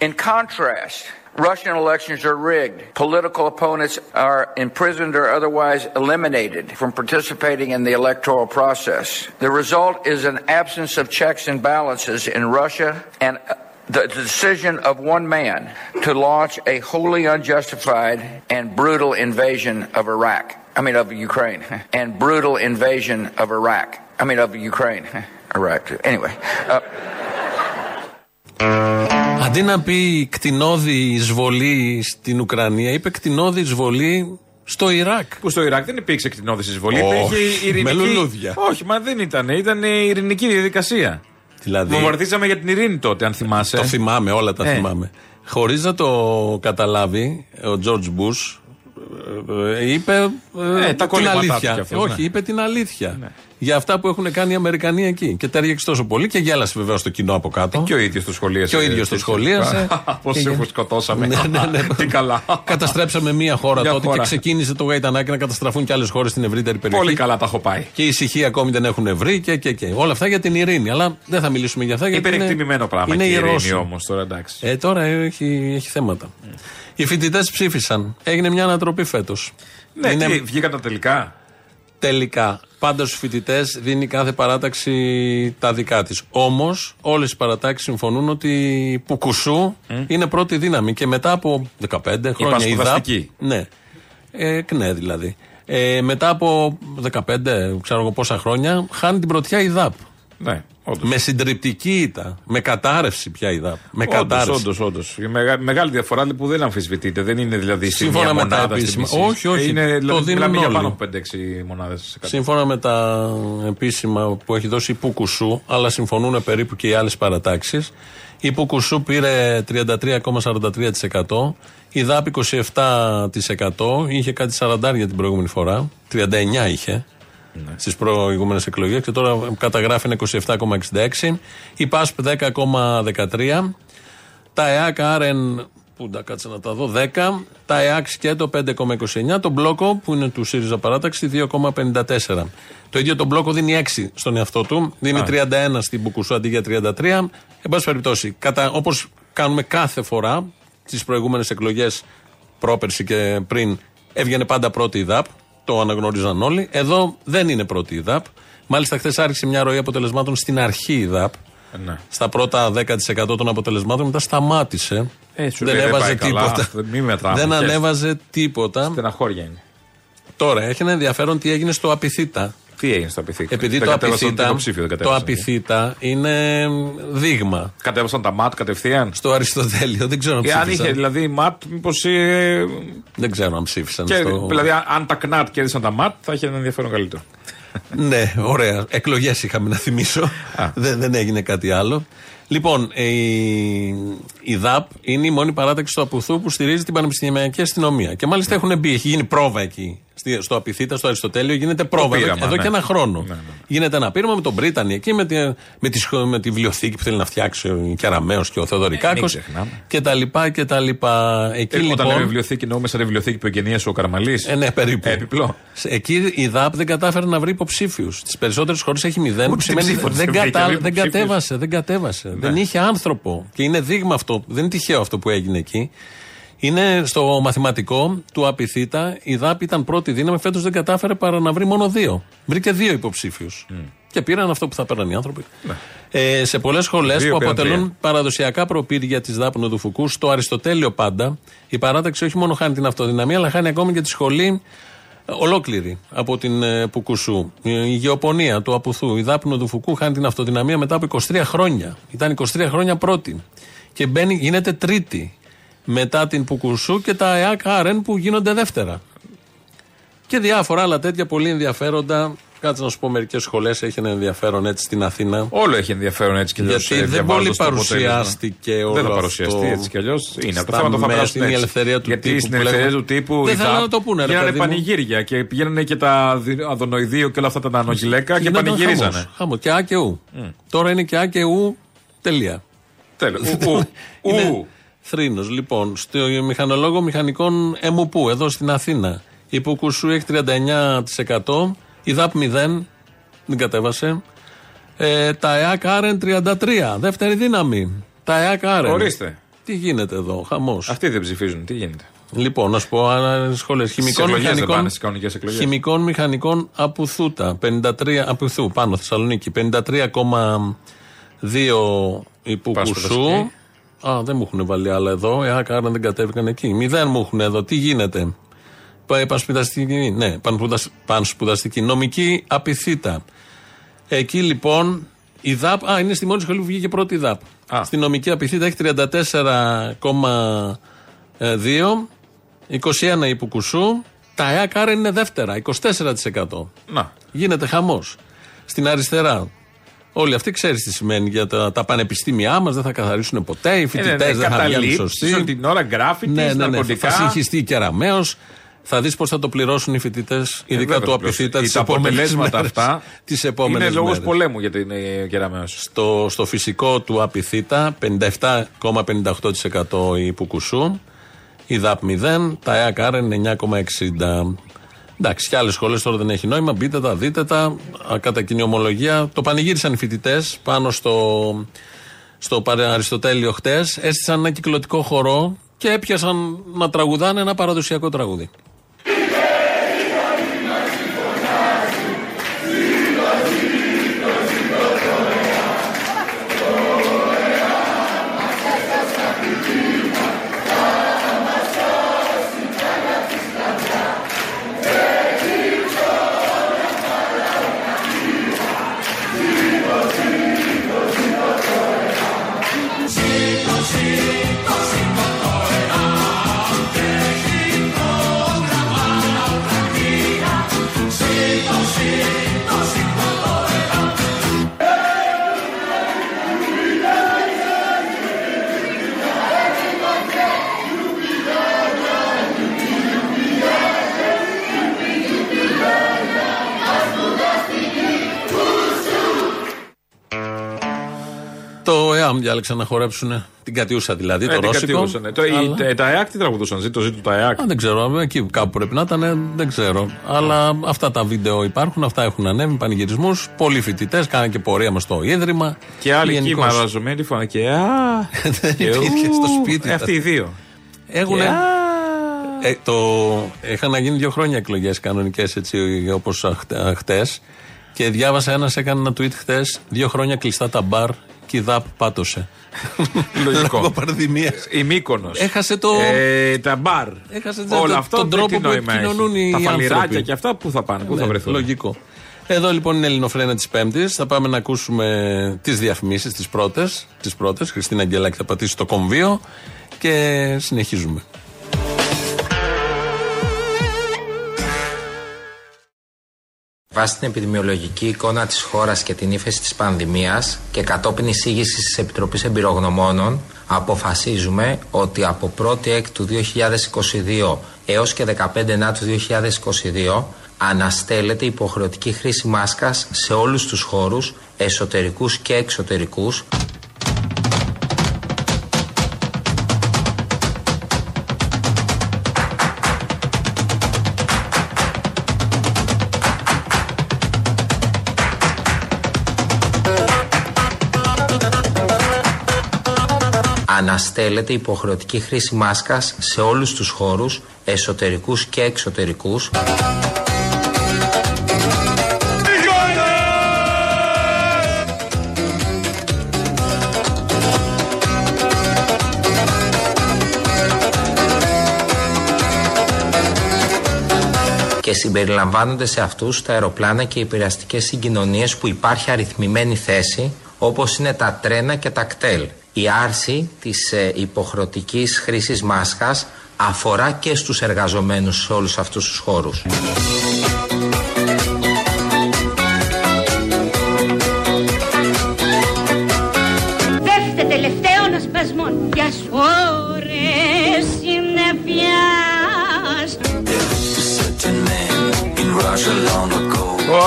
S9: In contrast, Russian elections are rigged. Political opponents are imprisoned or otherwise eliminated from participating in the electoral process. The result is an absence of checks and balances in Russia and uh, the decision of one man to launch a wholly unjustified and brutal invasion of Iraq. I mean, of Ukraine. And brutal invasion of Iraq. I mean, of Ukraine. Iraq. Anyway. Uh,
S2: Αντί να πει κτηνόδη εισβολή στην Ουκρανία, είπε κτηνόδη εισβολή στο Ιράκ.
S3: Που στο Ιράκ δεν υπήρξε κτηνόδης εισβολή.
S2: Όχι,
S3: Υπήρχε ειρηνική.
S2: με λουλούδια.
S3: Όχι, μα δεν ήταν. Ήταν ειρηνική διαδικασία.
S2: Δηλαδή,
S3: Βομβαρδίσαμε για την ειρήνη τότε, αν θυμάσαι.
S2: Το θυμάμαι, όλα τα
S3: Ε.
S2: θυμάμαι. Χωρίς να το καταλάβει, ο George Bush ε, ε, είπε ε,
S3: Ε, τα
S2: την
S3: κολλήματά του
S2: αλήθεια.
S3: κι αυτός,
S2: Όχι,
S3: ναι.
S2: είπε την αλήθεια. Για αυτά που έχουν κάνει οι Αμερικανοί εκεί. Και τέριαξε τόσο πολύ και γέλασε βεβαίως το κοινό από κάτω.
S3: Και ο ίδιος το σχολίασε.
S2: Και ο ίδιος το σχολίασε.
S3: Πώς
S2: Και
S3: σε
S2: για-
S3: σκοτώσαμε.
S2: Ναι, ναι, ναι.
S3: Τι καλά.
S2: Καταστρέψαμε μία χώρα
S3: Μια
S2: τότε
S3: χώρα.
S2: και ξεκίνησε το γαϊτανάκι να καταστραφούν και άλλες χώρες στην ευρύτερη περιοχή.
S3: Πολύ καλά τα έχω πάει.
S2: Και ησυχία ακόμη δεν έχουν βρει και, και, και. Όλα αυτά για την ειρήνη. Αλλά δεν θα μιλήσουμε για αυτά γιατί. είναι-
S3: Υπερεκτιμημένο πράγμα.
S2: Είναι
S3: και η
S2: η
S3: ειρήνη
S2: Ρώσοι.
S3: όμως τώρα εντάξει.
S2: Ε, τώρα έχει, έχει θέματα. Οι φοιτητές ψήφισαν. Έγινε μια ανατροπή φέτος.
S3: Ναι, τι, βγήκαν τα τελικά;
S2: Τελικά. Πάντα στου φοιτητές δίνει κάθε παράταξη τα δικά της. Όμως, όλες οι παρατάξεις συμφωνούν ότι η Πουκουσού είναι πρώτη δύναμη. Και μετά από 15 χρόνια η ΔΑΠ.
S3: πασπουδαστική.
S2: Ναι. Ε, ΚΝΕ δηλαδή. Ε, μετά από 15, ξέρω εγώ πόσα χρόνια, χάνει την πρωτιά η ΔΑΠ.
S3: Ναι, όντως.
S2: Με συντριπτική ήττα. Με κατάρρευση πια η ΔΑΠ. Με
S3: Όντως,
S2: κατάρρευση.
S3: όντως, όντως. Η μεγα- μεγάλη διαφορά που δεν αμφισβητείται. Δεν είναι δηλαδή στη
S2: Σύμφωνα
S3: μία
S2: με τα
S3: μονάδα στη
S2: επίσημα.
S3: μισή.
S2: Όχι, όχι.
S3: Είναι,
S2: Το
S3: δηλαδή,
S2: δίνουν
S3: μιλάμε για
S2: όλοι.
S3: πάνω από 5-6 μονάδες.
S2: Σύμφωνα με τα επίσημα που έχει δώσει η Πουκουσού, αλλά συμφωνούν περίπου και οι άλλες παρατάξεις, η Πουκουσού πήρε 33,43%, η ΔΑΠ 27%, είχε κάτι 40 για την προηγούμενη φορά, 39 είχε
S3: Ναι.
S2: στις προηγούμενες εκλογές και τώρα καταγράφει ένα 27,66, η ΠΑΣΠ 10,13, τα ΕΑΚ Άρεν, που τα κάτσε να τα δω, 10. Τα ΕΑΚ σκέτο 5,29. Το μπλόκο που είναι του ΣΥΡΙΖΑ παράταξη 2,54. Το ίδιο το μπλόκο δίνει 6 στον εαυτό του. Δίνει 31 στην Μπουκουσού αντί για 33. Εν πάση περιπτώσει, όπως κάνουμε κάθε φορά στις προηγούμενες εκλογές πρόπερση και πριν, έβγαινε πάντα πρώτη η ΔΑΠ. Το αναγνώριζαν όλοι. Εδώ δεν είναι πρώτη η ΔΑΠ. Μάλιστα, χθες άρχισε μια ροή αποτελεσμάτων στην αρχή η ΔΑΠ.
S3: Ναι.
S2: Στα πρώτα 10% των αποτελεσμάτων μετά σταμάτησε.
S3: Ε, σου
S2: δεν
S3: λέει, δεν
S2: έβαζε
S3: πάει καλά,
S2: τίποτα.
S3: αυτό, μη μετράμε,
S2: δεν
S3: χέστο.
S2: ανέβαζε τίποτα.
S3: Στεναχώρια είναι.
S2: Τώρα έχει ένα ενδιαφέρον τι έγινε στο Απιθύτα.
S3: Τι έγινε στο απειθήτα;
S2: Επειδή
S3: Δεν
S2: το
S3: κατέβασαν
S2: απειθήτα,
S3: υποψήφιο, δεν
S2: το
S3: κατέβασαν.
S2: απειθήτα είναι δείγμα.
S3: Κατέβασαν τα ΜΑΤ κατευθείαν;
S2: Στο Αριστοτέλειο δεν ξέρω αν
S3: Ε, αν
S2: ψήφισαν.
S3: είχε δηλαδή ΜΑΤ, μήπως. Ε,
S2: Δεν ξέρω αν ψήφισαν.
S3: και,
S2: στο...
S3: Δηλαδή, αν- αν τα ΚΝΑΤ κέρδισαν τα ΜΑΤ, θα είχε ένα ενδιαφέρον καλύτερο.
S2: ναι, ωραία. Εκλογές είχαμε να θυμίσω. δεν, δεν έγινε κάτι άλλο. Λοιπόν, ε, η, η ΔΑΠ είναι η μόνη παράταξη του Απουθού που στηρίζει την Πανεπιστημιακή Αστυνομία. Και μάλιστα έχουν μπει, έχει γίνει πρόβα εκεί. Στη- Στο Απιθύτα, στο Αριστοτέλειο, γίνεται πρόβα εδώ,
S3: πείραμα,
S2: εδώ
S3: ναι.
S2: και ένα χρόνο.
S3: Ναι, ναι.
S2: Γίνεται ένα πείραμα με τον Πρίτανη εκεί, με τη, με, τη, σχο- με τη βιβλιοθήκη που θέλει να φτιάξει ο Κεραμαίο και ο Θεοδωρικάκος.
S3: μην ξεχνάμε.
S2: και τα λοιπά και τα λοιπά. Εκεί
S3: Ε,
S2: λοιπόν.
S3: Όταν λέμε βιβλιοθήκη, εννοούμε σαν βιβλιοθήκη που εγκαινίασε ο Καραμαλής.
S2: Ε, ναι, περίπου.
S3: Επιπλό.
S2: Σε- Εκεί η ΔΑΠ δεν κατάφερε να βρει υποψήφιους. Στις περισσότερες χώρες έχει μηδέν.
S3: Ούτε
S2: Που
S3: στην
S2: σημαίνει
S3: ψήφο
S2: δεν,
S3: δεν βρήκε
S2: κατα...
S3: βρει
S2: δεν
S3: υποψήφιους.
S2: κατέβασε. Δεν κατέβασε. Δεν είχε άνθρωπο. Και είναι δείγμα αυτό. Δεν είναι τυχαίο αυτό που έγινε εκεί. Είναι στο μαθηματικό του Απιθύτα. Η ΔΑΠ ήταν πρώτη δύναμη. Φέτος δεν κατάφερε παρά να βρει μόνο δύο. Βρήκε δύο υποψήφιους. Και πήραν αυτό που θα πέραν οι άνθρωποι. Ε, σε πολλές σχολές
S3: Δύο
S2: που
S3: πήραν
S2: αποτελούν
S3: τρία.
S2: παραδοσιακά προπήρια της ΔΑΠ Νοδουφουκού, στο Αριστοτέλειο πάντα, η παράταξη όχι μόνο χάνει την αυτοδυναμία, αλλά χάνει ακόμη και τη σχολή ε, ολόκληρη από την ε, Πουκουσού. Η, η γεωπονία του Απουθού, η ΔΑΠ Νοδουφουκού χάνει την αυτοδυναμία μετά από 23 χρόνια. Ήταν 23 χρόνια πρώτη. Και μπαίνει, γίνεται τρίτη μετά την Πουκουσού και τα ΕΑΚ Άρεν που γίνονται δεύτερα. Και διάφορα άλλα τέτοια πολύ ενδιαφέροντα. Κάτσε να σου πω μερικές σχολές έχει ένα ενδιαφέρον έτσι στην Αθήνα.
S3: Όλο έχει ενδιαφέρον έτσι κι αλλιώς.
S2: Γιατί δεν πολύ παρουσιάστηκε όλο
S3: Δεν θα
S2: αυτό
S3: παρουσιαστεί έτσι κι αλλιώς. Είναι από
S2: στα
S3: τα θέματα που θα
S2: μέσα,
S3: περάσουν
S2: είναι η
S3: έτσι.
S2: ελευθερία του
S3: Γιατί
S2: τύπου
S3: στην
S2: που
S3: ελευθερία
S2: λέγαμε.
S3: του τύπου.
S2: Δεν
S3: η
S2: θέλανε
S3: ΔΑΠ
S2: να το πούνε, ρε
S3: Γίνανε
S2: παιδί μου.
S3: πανηγύρια και πηγαίνανε και τα δι- αδονοειδείο και όλα αυτά τα νανογυλαίκα και
S2: Γινόταν
S3: πανηγυρίζανε.
S2: χαμός, χαμός. Και Α και Ου. Τώρα είναι και Α και Ου. Τελεία.
S3: Τέλος. Ου.
S2: Είναι
S3: Ου.
S2: θρήνος. Λοιπόν, στο μηχανολόγο μηχανικών ΕΜΟΠΟΥ, εδώ στην Αθήνα. Η Πουκουσού έχει 39%, η ΔΑΠ 0, δεν κατέβασε. Ε, τα ΕΑΚ Άρεν 33, δεύτερη δύναμη. Τα ΕΑΚ Άρεν.
S3: Ορίστε.
S2: Τι γίνεται εδώ, χαμός.
S3: Αυτοί δεν ψηφίζουν. Τι γίνεται;
S2: Λοιπόν, να σου πω σχολέ. Χημικών
S3: εκλογές δεν
S2: μηχανικών.
S3: πάνε στις κανονικές εκλογές.
S2: Χημικών μηχανικών Απουθούτα. 53, Απουθού, πάνω Θεσσαλονίκη. 53,2 η Πουκουσού.
S3: Σπουδαστική.
S2: Α, δεν μου έχουν βάλει άλλα εδώ. Ε, άρα δεν κατέβηκαν εκεί. Μηδέν μου έχουν εδώ. Τι γίνεται; Πα- Πανσπουδαστική, ναι, πανσπουδασ- πανσπουδαστική. Νομική απειθήτα. Εκεί λοιπόν η ΔΑΠ, α, είναι στη μόνη σχολή που βγήκε πρώτη η ΔΑΠ.
S3: Α.
S2: Στη νομική απειθήτα έχει 34,2, 21 η Πουκουσού. Τα ΕΑΚ άρα είναι δεύτερα, 24%.
S3: Να.
S2: Γίνεται χαμός. Στην αριστερά. Όλοι αυτοί ξέρεις τι σημαίνει για τα, τα πανεπιστήμια μας, δεν θα καθαρίσουν ποτέ, οι φοιτητέ
S3: ναι,
S2: δεν θα βγαίνουν
S3: καταλήψεις,
S2: σωστοί.
S3: όλη την ώρα γκράφιτι,
S2: ναι, ναι, ναι,
S3: ναρκωτικά.
S2: Θα συγχυστεί κεραμαίο. Θα δεις πώς θα το πληρώσουν οι φοιτητές, ειδικά
S3: Ε, βέβαια
S2: του
S3: το
S2: Απιθύτα,
S3: πληρώσουν.
S2: τις
S3: Τα αποτελέσματα αυτά
S2: Τις επόμενες
S3: Είναι λόγος
S2: μέρες.
S3: πολέμου για την ε, Κεραμαίο.
S2: Στο, στο φυσικό του Απιθύτα 57,58% η Πουκουσού, η ΔΑΠ 0, τα ΕΑΚ Άρεν 9,60%. Εντάξει, και άλλες σχολές τώρα δεν έχει νόημα. Μπείτε τα, δείτε τα. Α, Κατά κοινή ομολογία. Το πανηγύρισαν οι φοιτητές πάνω στο, στο παρε- Αριστοτέλειο χτες. Έστησαν ένα κυκλωτικό χορό και έπιασαν να τραγουδάνε ένα παραδοσιακό τραγούδι. Το ΕΑΜ διάλεξαν να χορέψουν την κατιούσα δηλαδή, το
S3: Ε, την
S2: ρώσικο.
S3: κατιούσανε. Το,
S2: Αλλά-
S3: η- τα ΕΑΚ τι τραγουδούσαν, ζήτω ζήτω τα ΕΑΚ.
S2: Α, δεν ξέρω, εκεί κάπου πρέπει να ήταν, δεν ξέρω. Αλλά αυτά τα βίντεο υπάρχουν, αυτά έχουν ανέβει, πανηγυρισμούς. Πολλοί φοιτητές κάναν και πορεία μα στο ίδρυμα.
S3: Και άλλοι εκεί
S2: Γενικώς.
S3: μαραζωμένοι φωνά και α. και
S2: υπήρχε
S3: ου,
S2: στο σπίτι.
S3: ε, Αυτοί οι δύο.
S2: Έχουν.
S3: Και, α.
S2: Ε, το, είχαν να γίνει δύο χρόνια εκλογές κανονικές έτσι όπως χτε. Και διάβασα ένας έκανε ένα tweet χτες. Δύο χρόνια κλειστά τα μπαρ και η ΔΑΠ πάτωσε.
S3: Λογικό.
S2: Λόγω πανδημίας.
S3: Η Μύκονος.
S2: Έχασε το.
S3: Ε, τα μπαρ.
S2: Έχασε
S3: Όλο
S2: το-
S3: αυτό
S2: τον
S3: δεν
S2: τρόπο
S3: τι
S2: που
S3: νόημα
S2: επικοινωνούν
S3: έχει.
S2: οι
S3: Τα φαλιράκια
S2: άνθρωποι.
S3: και αυτά πού θα πάνε, πού θα
S2: Ναι,
S3: βρεθούν;
S2: Λογικό. Εδώ λοιπόν είναι η Ελληνοφρένα της Πέμπτης. Θα πάμε να ακούσουμε τις διαφημίσεις, τις πρώτες. Τις πρώτες. Χριστίνα Αγγελάκη θα πατήσει το κομβίο και συνεχίζουμε.
S10: Βάσει την επιδημιολογική εικόνα της χώρας και την ύφεση της πανδημίας και κατόπιν εισήγησης της Επιτροπής Εμπειρογνωμόνων αποφασίζουμε ότι από 1η Έκτου 2022 έως και 15 Νάτου 2022 αναστέλλεται υποχρεωτική χρήση μάσκας σε όλους τους χώρους, εσωτερικούς και εξωτερικούς. Αναστέλλεται υποχρεωτική χρήση μάσκας σε όλους τους χώρους, εσωτερικούς και εξωτερικούς. και συμπεριλαμβάνονται σε αυτούς τα αεροπλάνα και οι επηρεαστικές συγκοινωνίες που υπάρχει αριθμημένη θέση όπως είναι τα τρένα και τα κτέλ. Η άρση της ε, υποχρεωτικής χρήσης μάσχας αφορά και στους εργαζομένους σε όλους αυτούς τους χώρους.
S11: Δεύτε τελευταίων ασπασμών. Γεια σου. Ωρες συννεφιάς.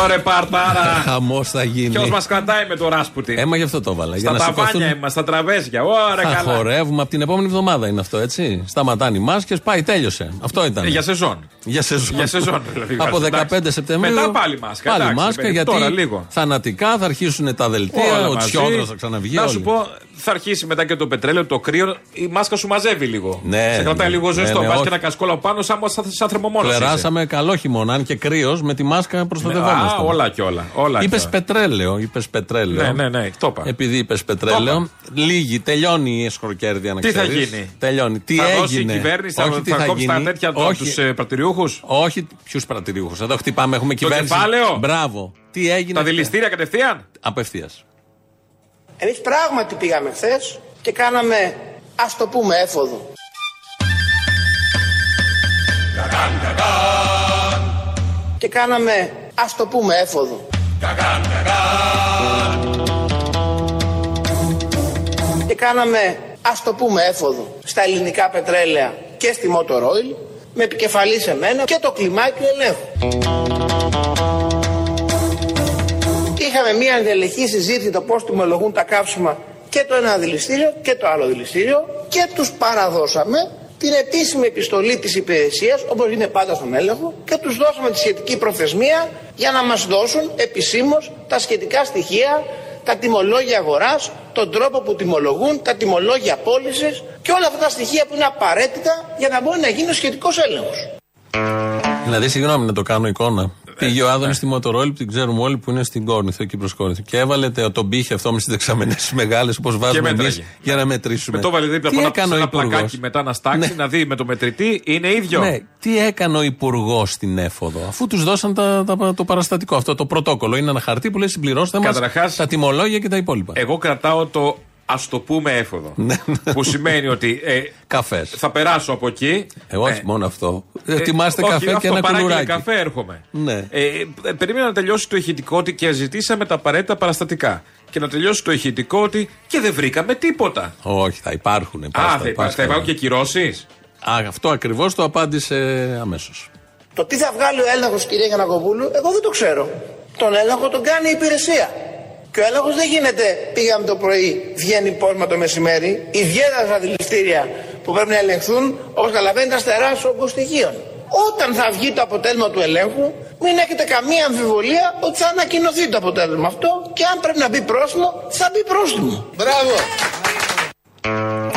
S3: Ωρε Παρτάρα.
S2: Χαμός θα γίνει.
S3: Ποιος μας κρατάει με το ράσπουτι;
S2: Έμα γι' αυτό το έβαλα.
S3: Στα
S2: για να
S3: ταβάνια
S2: σηκωθούν-
S3: είμαστε, στα τραπέζια. Ωρε
S2: Θα
S3: καλά.
S2: χορεύουμε από την επόμενη εβδομάδα είναι αυτό, έτσι; Σταματάνε οι μάσκες, πάει, τέλειωσε. Αυτό ήταν.
S3: Ε, Για σεζόν.
S2: Για σεζόν.
S3: Για σεζόν, δηλαδή,
S2: Από
S3: εντάξει.
S2: 15 Σεπτεμβρίου.
S3: Μετά πάλι μάσκα,
S2: Πάλι
S3: εντάξει,
S2: μάσκα
S3: παιδί,
S2: γιατί
S3: τώρα λίγο.
S2: θανατικά θα αρχίσουν τα δελτία,
S3: Όλα
S2: ο
S3: μαζί.
S2: Τσιόδρα θα ξαναβγεί.
S3: Να
S2: όλοι.
S3: σου πω, θα αρχίσει μετά και το πετρέλαιο, το κρύο. Η μάσκα σου μαζεύει λίγο.
S2: Ναι,
S3: Σε κρατάει
S2: ναι,
S3: λίγο
S2: ναι,
S3: ζεστό.
S2: ναι,
S3: Βάζεις
S2: όχι.
S3: και ένα κασκόλα πάνω, σαν, σαν, σαν θερμομόνος είσαι.
S2: Περάσαμε καλό χειμώνα, αν και κρύος, με τη μάσκα προστατευόμαστε.
S3: Α, όλα και όλα. όλα
S2: Είπες
S3: και όλα.
S2: πετρέλαιο, είπες πετρέλαιο.
S3: Ναι, ναι, ναι, το είπα.
S2: Επειδή είπες πετρέλαιο, λίγη, τελειώνει η εσχροκέρδεια να
S3: Τι θα
S2: ξέρεις.
S3: γίνει;
S2: Τελειώνει. Τι
S3: θα
S2: έγινε.
S3: δώσει η κυβέρνηση, θα,
S2: Όχι, τι
S3: θα, κόψει
S2: γίνει;
S3: τα τέτοια από
S2: Όχι.
S3: τους ε, πρατηριούχους;
S2: Όχι, ποιους πρατηριούχους; Εδώ χτυπάμε, έχουμε κυβέρνηση.
S3: κεφάλαιο;
S2: Μπράβο. Τι έγινε;
S3: Τα δηληστήρια κατευθείαν;
S2: Απευθείας.
S8: Εμείς πράγματι πήγαμε χθες και κάναμε, ας το πούμε, έφοδο. Και κάναμε, ας το πούμε, έφοδο. Και κάναμε, ας το πούμε, έφοδο στα ελληνικά πετρέλαια και στη Motor Oil με επικεφαλή σε μένα και το κλιμάκι ελέγχου. Είχαμε μια ενδελεχή συζήτηση το πώς τιμολογούν τα καύσιμα και το ένα δηληστήριο και το άλλο δηληστήριο και τους παραδώσαμε την επίσημη επιστολή της υπηρεσίας όπως είναι πάντα στον έλεγχο και τους δώσαμε τη σχετική προθεσμία για να μας δώσουν επισήμως τα σχετικά στοιχεία τα τιμολόγια αγοράς, τον τρόπο που τιμολογούν, τα τιμολόγια πώλησης και όλα αυτά τα στοιχεία που είναι απαραίτητα για να μπορεί να γίνει ο σχετικός έλεγχος.
S2: Δηλαδή, συγγνώμη να το κάνω εικόνα.
S3: Ε,
S2: Πήγε ο Άδωνη
S3: ναι.
S2: στη Μοτορόλη που την ξέρουμε όλοι που είναι στην Κόρνηθο, εκεί προ Κόρνηθο. Και έβαλε τε- τον πύχη αυτό μες τι δεξαμενές μεγάλες όπως βάζουμε εμείς
S3: μέτραγε.
S2: για να μετρήσουμε.
S3: Με το βάλε δίπλα
S2: Τι
S3: από
S2: έκανε ο
S3: ένα
S2: Υπουργός;
S3: πλακάκι μετά να στάξει,
S2: Ναι.
S3: να δει με το μετρητή, είναι ίδιο.
S2: Ναι, τι έκανε ο Υπουργός στην έφοδο, αφού τους δώσαν τα, τα- το παραστατικό αυτό, το πρωτόκολλο. Είναι ένα χαρτί που λέει συμπληρώστε μας
S3: Καταρχάς-
S2: τα τιμολόγια και τα υπόλοιπα.
S3: Εγώ κρατάω το ας το πούμε έφοδο.
S2: Ναι.
S3: που σημαίνει ότι ε,
S2: Καφές.
S3: θα περάσω από εκεί.
S2: Εγώ όχι
S3: Ε,
S2: μόνο αυτό.
S3: ε,
S2: Ετοιμάστε
S3: όχι,
S2: καφέ και
S3: αυτό,
S2: ένα
S3: παράγγειλε
S2: κουλουράκι.
S3: καφέ έρχομαι.
S2: Ναι.
S3: Ε, ε, περίμενα να τελειώσει το ηχητικό ότι και ζητήσαμε τα απαραίτητα παραστατικά. Και να τελειώσει το ηχητικό ότι και δεν βρήκαμε τίποτα.
S2: Όχι, θα υπάρχουν.
S3: Α, θα, υπάρχει, θα υπάρχουν και κυρώσεις.
S2: Α, αυτό ακριβώς το απάντησε αμέσως.
S8: Το τι θα βγάλει ο έλεγχος κυρία Γιανακοπούλου, εγώ δεν το ξέρω. Τον έλεγχο τον κάνει η υπηρεσία. Και ο έλεγχος δεν γίνεται πήγαμε το πρωί, βγαίνει πόρμα το μεσημέρι, ιδιαίτερα στα δηληστήρια που πρέπει να ελεγχθούν, όπως καταλαβαίνετε, τα στερά όγκων στοιχείων. Όταν θα βγει το αποτέλεσμα του ελέγχου, μην έχετε καμία αμφιβολία ότι θα ανακοινωθεί το αποτέλεσμα αυτό και αν πρέπει να μπει πρόστιμο, θα μπει πρόστιμο. Μπράβο.